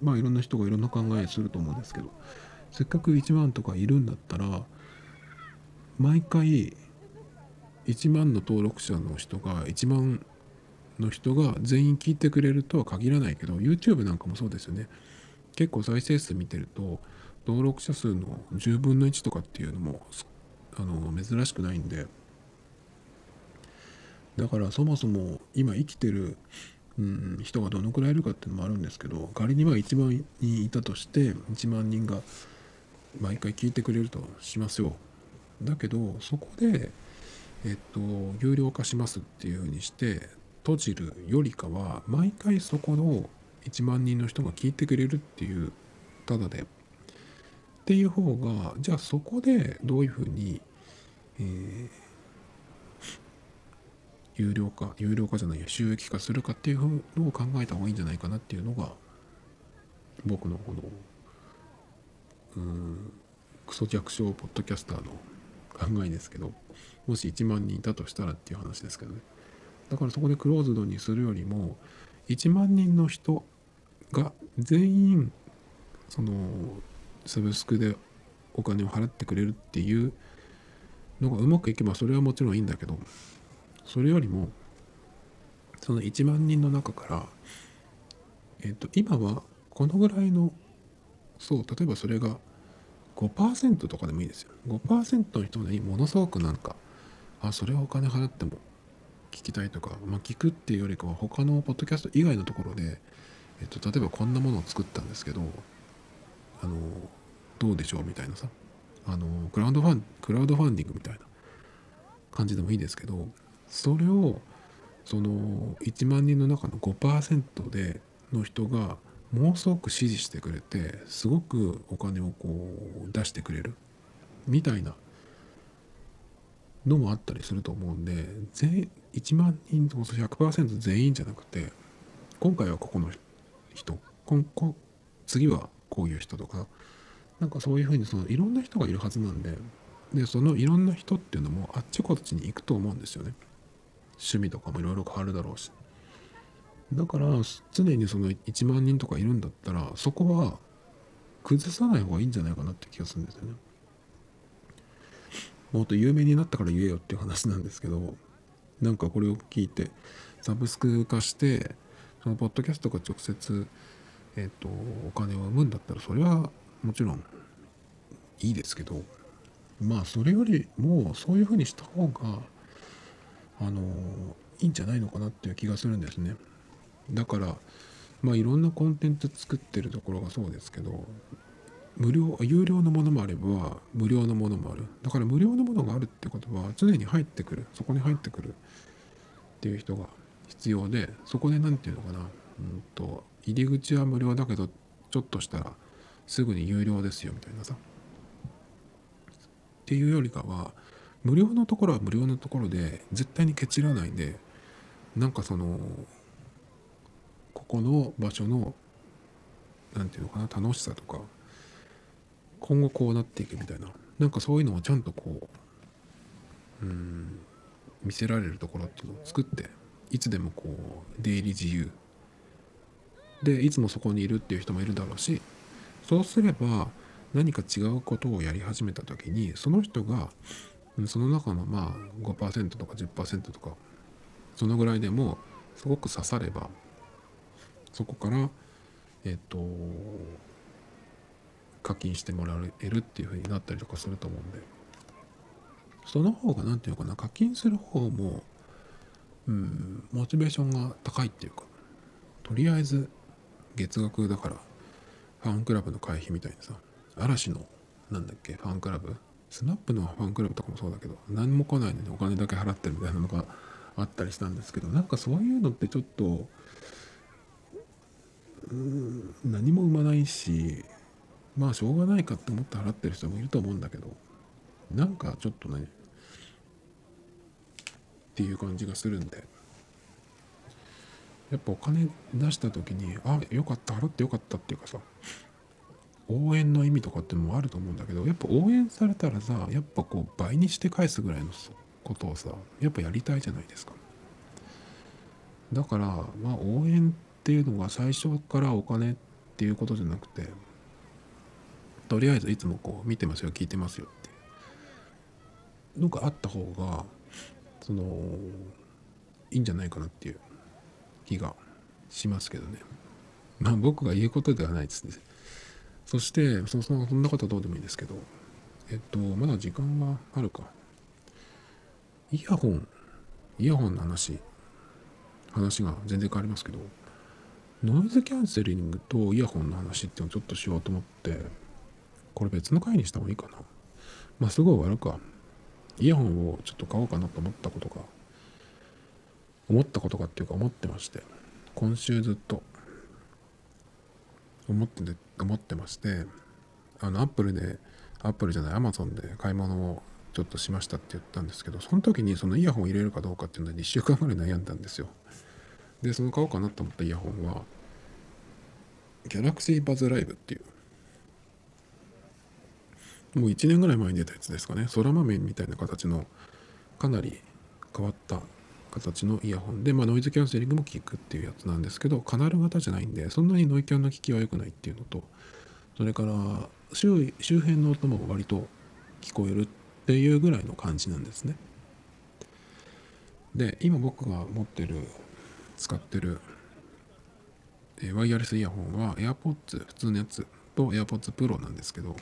まあいろんな人がいろんな考えすると思うんですけどせっかく1万とかいるんだったら毎回1万の登録者の人が1万の人が全員聞いてくれるとは限らないけど YouTube なんかもそうですよね結構再生数見てると登録者数の10分の1とかっていうのもあの珍しくないんでだからそもそも今生きてる、うん、人がどのくらいいるかっていうのもあるんですけど仮にまあ1万人いたとして1万人が毎回聞いてくれるとしますよ。だけどそこでえっと有料化しますっていうふうにして閉じるよりかは毎回そこの1万人の人が聞いてくれるっていうただで。っていう方がじゃあそこでどういうふうに、えー有料化有料化じゃないや収益化するかっていうのを考えた方がいいんじゃないかなっていうのが僕のこのうんクソ弱小ポッドキャスターの考えですけどもし1万人いたとしたらっていう話ですけどね。だからそこでクローズドにするよりも1万人の人が全員そのサブスクでお金を払ってくれるっていうのがうまくいけばそれはもちろんいいんだけどそれよりもその1万人の中からえっ、と今はこのぐらいのそう例えばそれが5%とかでもいいですよ。5%の人にものすごくなんかあそれはお金払っても聞きたいとか、まあ、聞くっていうよりかは他のポッドキャスト以外のところで、えっと、例えばこんなものを作ったんですけどあのどうでしょうみたいなさあのクラウドファンクラウドファンディングみたいな感じでもいいですけどそれをその1万人の中の5%での人がものすごく支持してくれてすごくお金をこう出してくれる。みたいなのもあったりすると思うんで全1万人と100%全員じゃなくて今回はここの人今後次はこういう人とかなんかそういうふうにそのいろんな人がいるはずなんででそのいろんな人っていうのもあっちこっちに行くと思うんですよね。趣味とかもいろいろ変わるだろうしだから常にその1万人とかいるんだったらそこは崩さない方がいいんじゃないかなって気がするんですよね。もっと有名になったから言えよっていう話なんですけどなんかこれを聞いてサブスク化してそのポッドキャストが直接、えーと、お金を生むんだったらそれはもちろんいいですけどまあそれよりもそういうふうにした方があのいいんじゃないのかなっていう気がするんですね。だからまあいろんなコンテンツ作ってるところがそうですけど無料有料のものもあれば無料のものもある。だから無料のものがあるってことは常に入ってくる。そこに入ってくる。っていう人が必要でそこで何て言うのかな、うんと、入り口は無料だけどちょっとしたらすぐに有料ですよみたいなさ。っていうよりかは無料のところは無料のところで絶対にケチらないでなんかそのここの場所の何て言うのかな楽しさとか今後こうなっていくみたいななんかそういうのをちゃんとこううん見せられるところっていうのを作っていつでもこう出入り自由。でいつもそこにいるっていう人もいるだろうしそうすれば何か違うことをやり始めた時にその人がその中のまあ5%とか10%とかそのぐらいでもすごく刺さればそこからえっと課金してもらえるっていう風になったりとかすると思うんで。その方が何て言うかな課金する方もうんモチベーションが高いっていうかとりあえず月額だからファンクラブの会費みたいにさ嵐のなんだっけファンクラブスナップのファンクラブとかもそうだけど何も来ないのにお金だけ払ってるみたいなのがあったりしたんですけどなんかそういうのってちょっとうん何も生まないしまあしょうがないかって思って払ってる人もいると思うんだけどなんかちょっとねっていう感じがするんで。やっぱお金出した時にあよかった払ってよかったっていうかさ応援の意味とかってもあると思うんだけどやっぱ応援されたらさやっぱこう倍にして返すぐらいのことをさやっぱやりたいじゃないですか。だからまあ応援っていうのが最初からお金っていうことじゃなくてとりあえずいつもこう見てますよ聞いてますよって。いうのがあった方がそのいいんじゃないかなっていう気がしますけどね。まあ僕が言うことではないですね。そしてそそんなことはどうでもいいですけどえっとまだ時間があるかイヤホンイヤホンの話話が全然変わりますけどノイズキャンセリングとイヤホンの話っていうのをちょっとしようと思ってこれ別の回にした方がいいかな。まあすごい終わるか。イヤホンをちょっと買おうかなと思ったことが、思ったことがっていうか思ってまして、今週ずっと思ってて、思ってまして、あの、アップルで、アップルじゃない、アマゾンで買い物をちょっとしましたって言ったんですけど、その時にそのイヤホンを入れるかどうかっていうので1週間ぐらい悩んだんですよ。で、その買おうかなと思ったイヤホンは、ギャラクシーバズライブっていうもう1年ぐらい前に出たやつですかね空豆みたいな形のかなり変わった形のイヤホンで、まあ、ノイズキャンセリングも効くっていうやつなんですけどカナル型じゃないんでそんなにノイキャンの効きは良くないっていうのとそれから周周辺の音も割と聞こえるっていうぐらいの感じなんですね。で今僕が持ってる使ってるワイヤレスイヤホンは AirPods 普通のやつと AirPods Pro なんですけど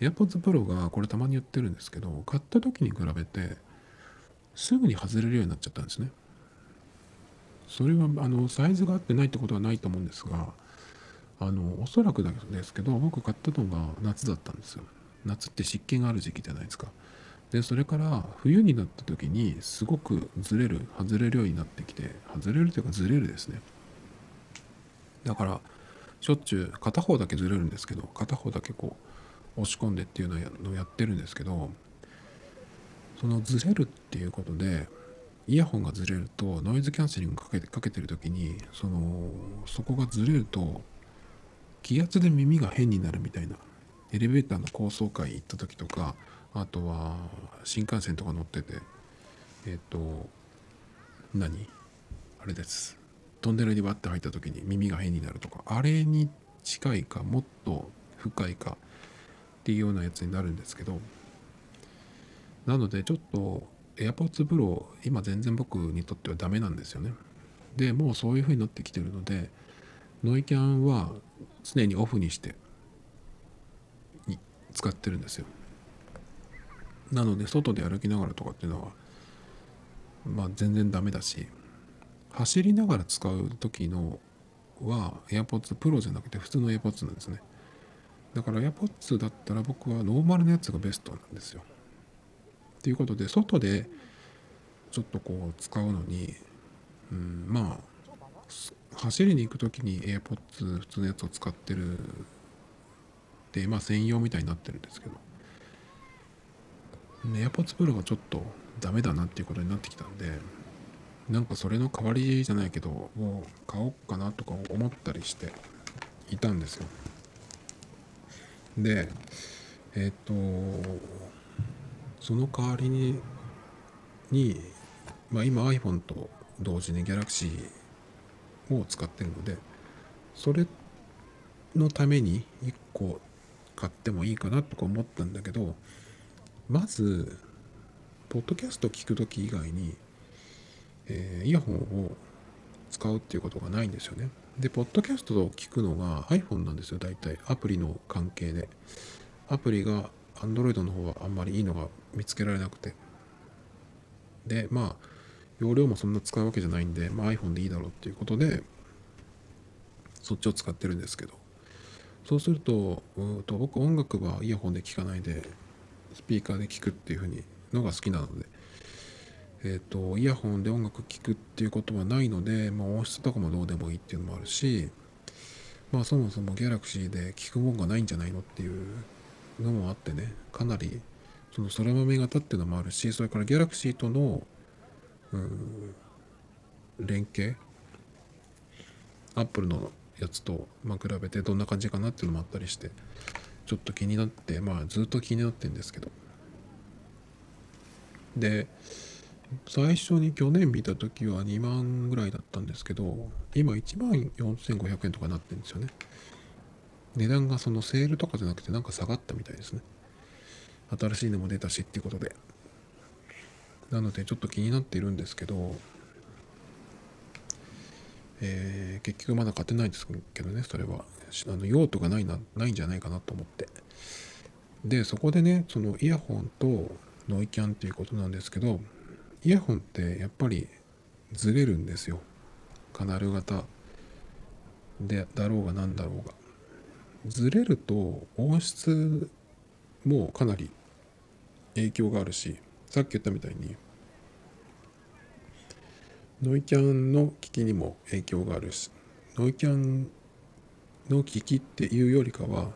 AirPods Pro がこれたまに言ってるんですけど買った時に比べてすぐに外れるようになっちゃったんですね。それはあのサイズが合ってないってことはないと思うんですがあのおそらくですけど僕買ったのが夏だったんですよ。夏って湿気がある時期じゃないですか。でそれから冬になった時にすごくずれる外れるようになってきて外れるというかずれるですね。だからしょっちゅう片方だけずれるんですけど片方だけこう押し込んでっていうのをやってるんですけどそのずれるっていうことでイヤホンがずれるとノイズキャンセリングかけてかけてる時にそのそこがずれると気圧で耳が変になるみたいなエレベーターの高層階行った時とかあとは新幹線とか乗っててえっ、ー、と何？あれです。トンネルにバッて入った時に耳が変になるとかあれに近いかもっと深いかっていうようなやつになるんですけどなのでちょっと AirPods Pro 今全然僕にとってはダメなんですよね。でもうそういう風になってきてるのでノイキャンは常にオフにして使ってるんですよ。なので外で歩きながらとかっていうのはまあ全然ダメだし走りながら使う時のは AirPods Pro じゃなくて普通の AirPods なんですね。だから AirPods だったら僕はノーマルなやつがベストなんですよ。ということで外でちょっとこう使うのにうんまあ走りに行く時に AirPods 普通のやつを使ってるでまあ専用みたいになってるんですけど。AirPods Pro がちょっとダメだなっていうことになってきたんでなんかそれの代わりじゃないけどもう買おうかなとか思ったりしていたんですよ。でえっ、とその代わりにに、まあ、今 iPhone と同時に Galaxy を使ってるのでそれのために1個買ってもいいかなとか思ったんだけどまずポッドキャスト聞く時以外に、えー、イヤホンを使うっていうことがないんですよね。でポッドキャストを聞くのが iPhone なんですよ大体。アプリの関係で。アプリが Android の方はあんまりいいのが見つけられなくて。でまあ容量もそんな使うわけじゃないんで、まあ、iPhone でいいだろうっていうことでそっちを使ってるんですけど。そうするとうと僕音楽はイヤホンで聴かないでスピーカーで聴くっていう風にのが好きなので、えっ、ー、とイヤホンで音楽聴くっていうことはないので、まあ、音質とかもどうでもいいっていうのもあるしまあそもそもギャラクシーで聴くもんがないんじゃないのっていうのもあってねかなりその空豆型っていうのもあるしそれからギャラクシーとのうん連携アップルのやつと、まあ、比べてどんな感じかなっていうのもあったりしてちょっと気になってまあずっと気になってんですけど。で最初に去年見た時は2万ぐらいだったんですけど今1万4500円とかなってるんですよね。値段がそのセールとかじゃなくてなんか下がったみたいですね。新しいのも出たしっていうことで。なのでちょっと気になっているんですけどえー、結局まだ勝てないんですけどねそれは。あの用途がないなないんじゃないかなと思って。でそこでねそのイヤホンとノイキャンっていうことなんですけどイヤホンってやっぱりずれるんですよ。カナル型。でだろうが何だろうが。ずれると音質もかなり影響があるしさっき言ったみたいにノイキャンの機器にも影響があるしノイキャンの機器っていうよりかは、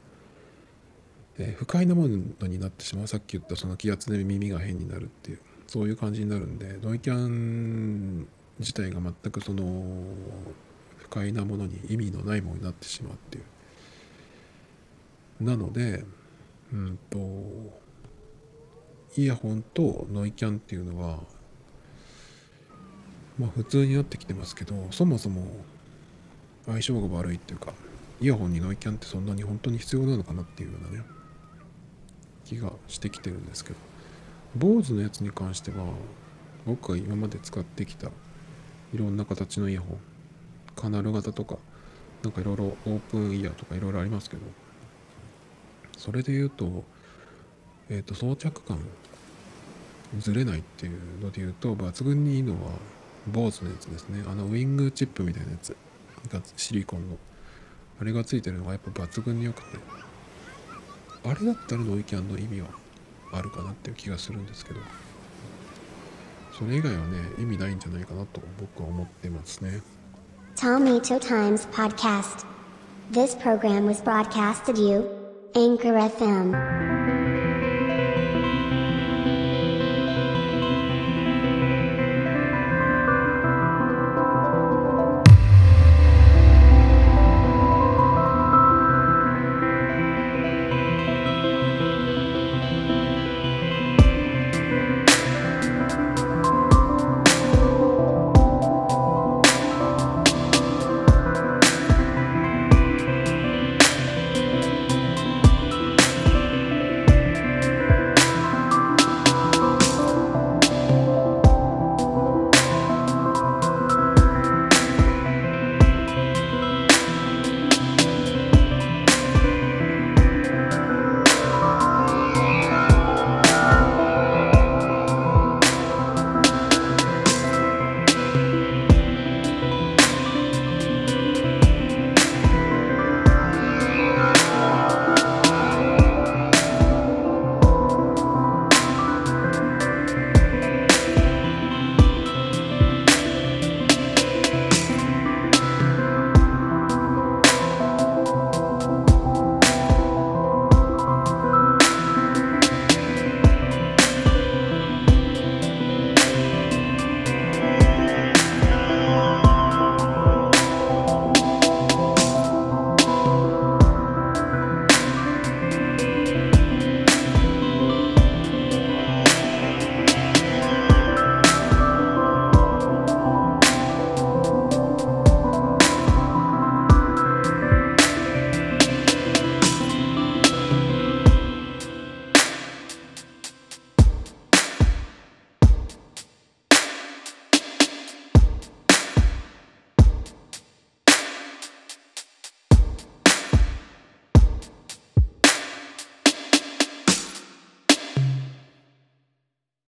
えー、不快なものになってしまう。さっき言ったその気圧で耳が変になるっていうそういう感じになるんでノイキャン自体が全くその不快なものに意味のないものになってしまうっていう。なのでうんとイヤホンとノイキャンっていうのはまあ普通になってきてますけどそもそも相性が悪いっていうかイヤホンにノイキャンってそんなに本当に必要なのかなっていうようなね気がしてきてるんですけど坊主のやつに関しては僕が今まで使ってきたいろんな形のイヤホンカナル型とかなんかいろいろオープンイヤーとかいろいろありますけどそれで言うとえっ、と装着感ずれないっていうので言うと抜群にいいのは坊主のやつですね。あのウィングチップみたいなやつがシリコンの。あれがついてるのがやっぱ抜群に良くて。あれだったらノイキャンの意味はあるかなっていう気がするんですけど。それ以外はね意味ないんじゃないかなと僕は思ってますね。Tomito Times Podcast. This program was broadcasted you, Anchor FM.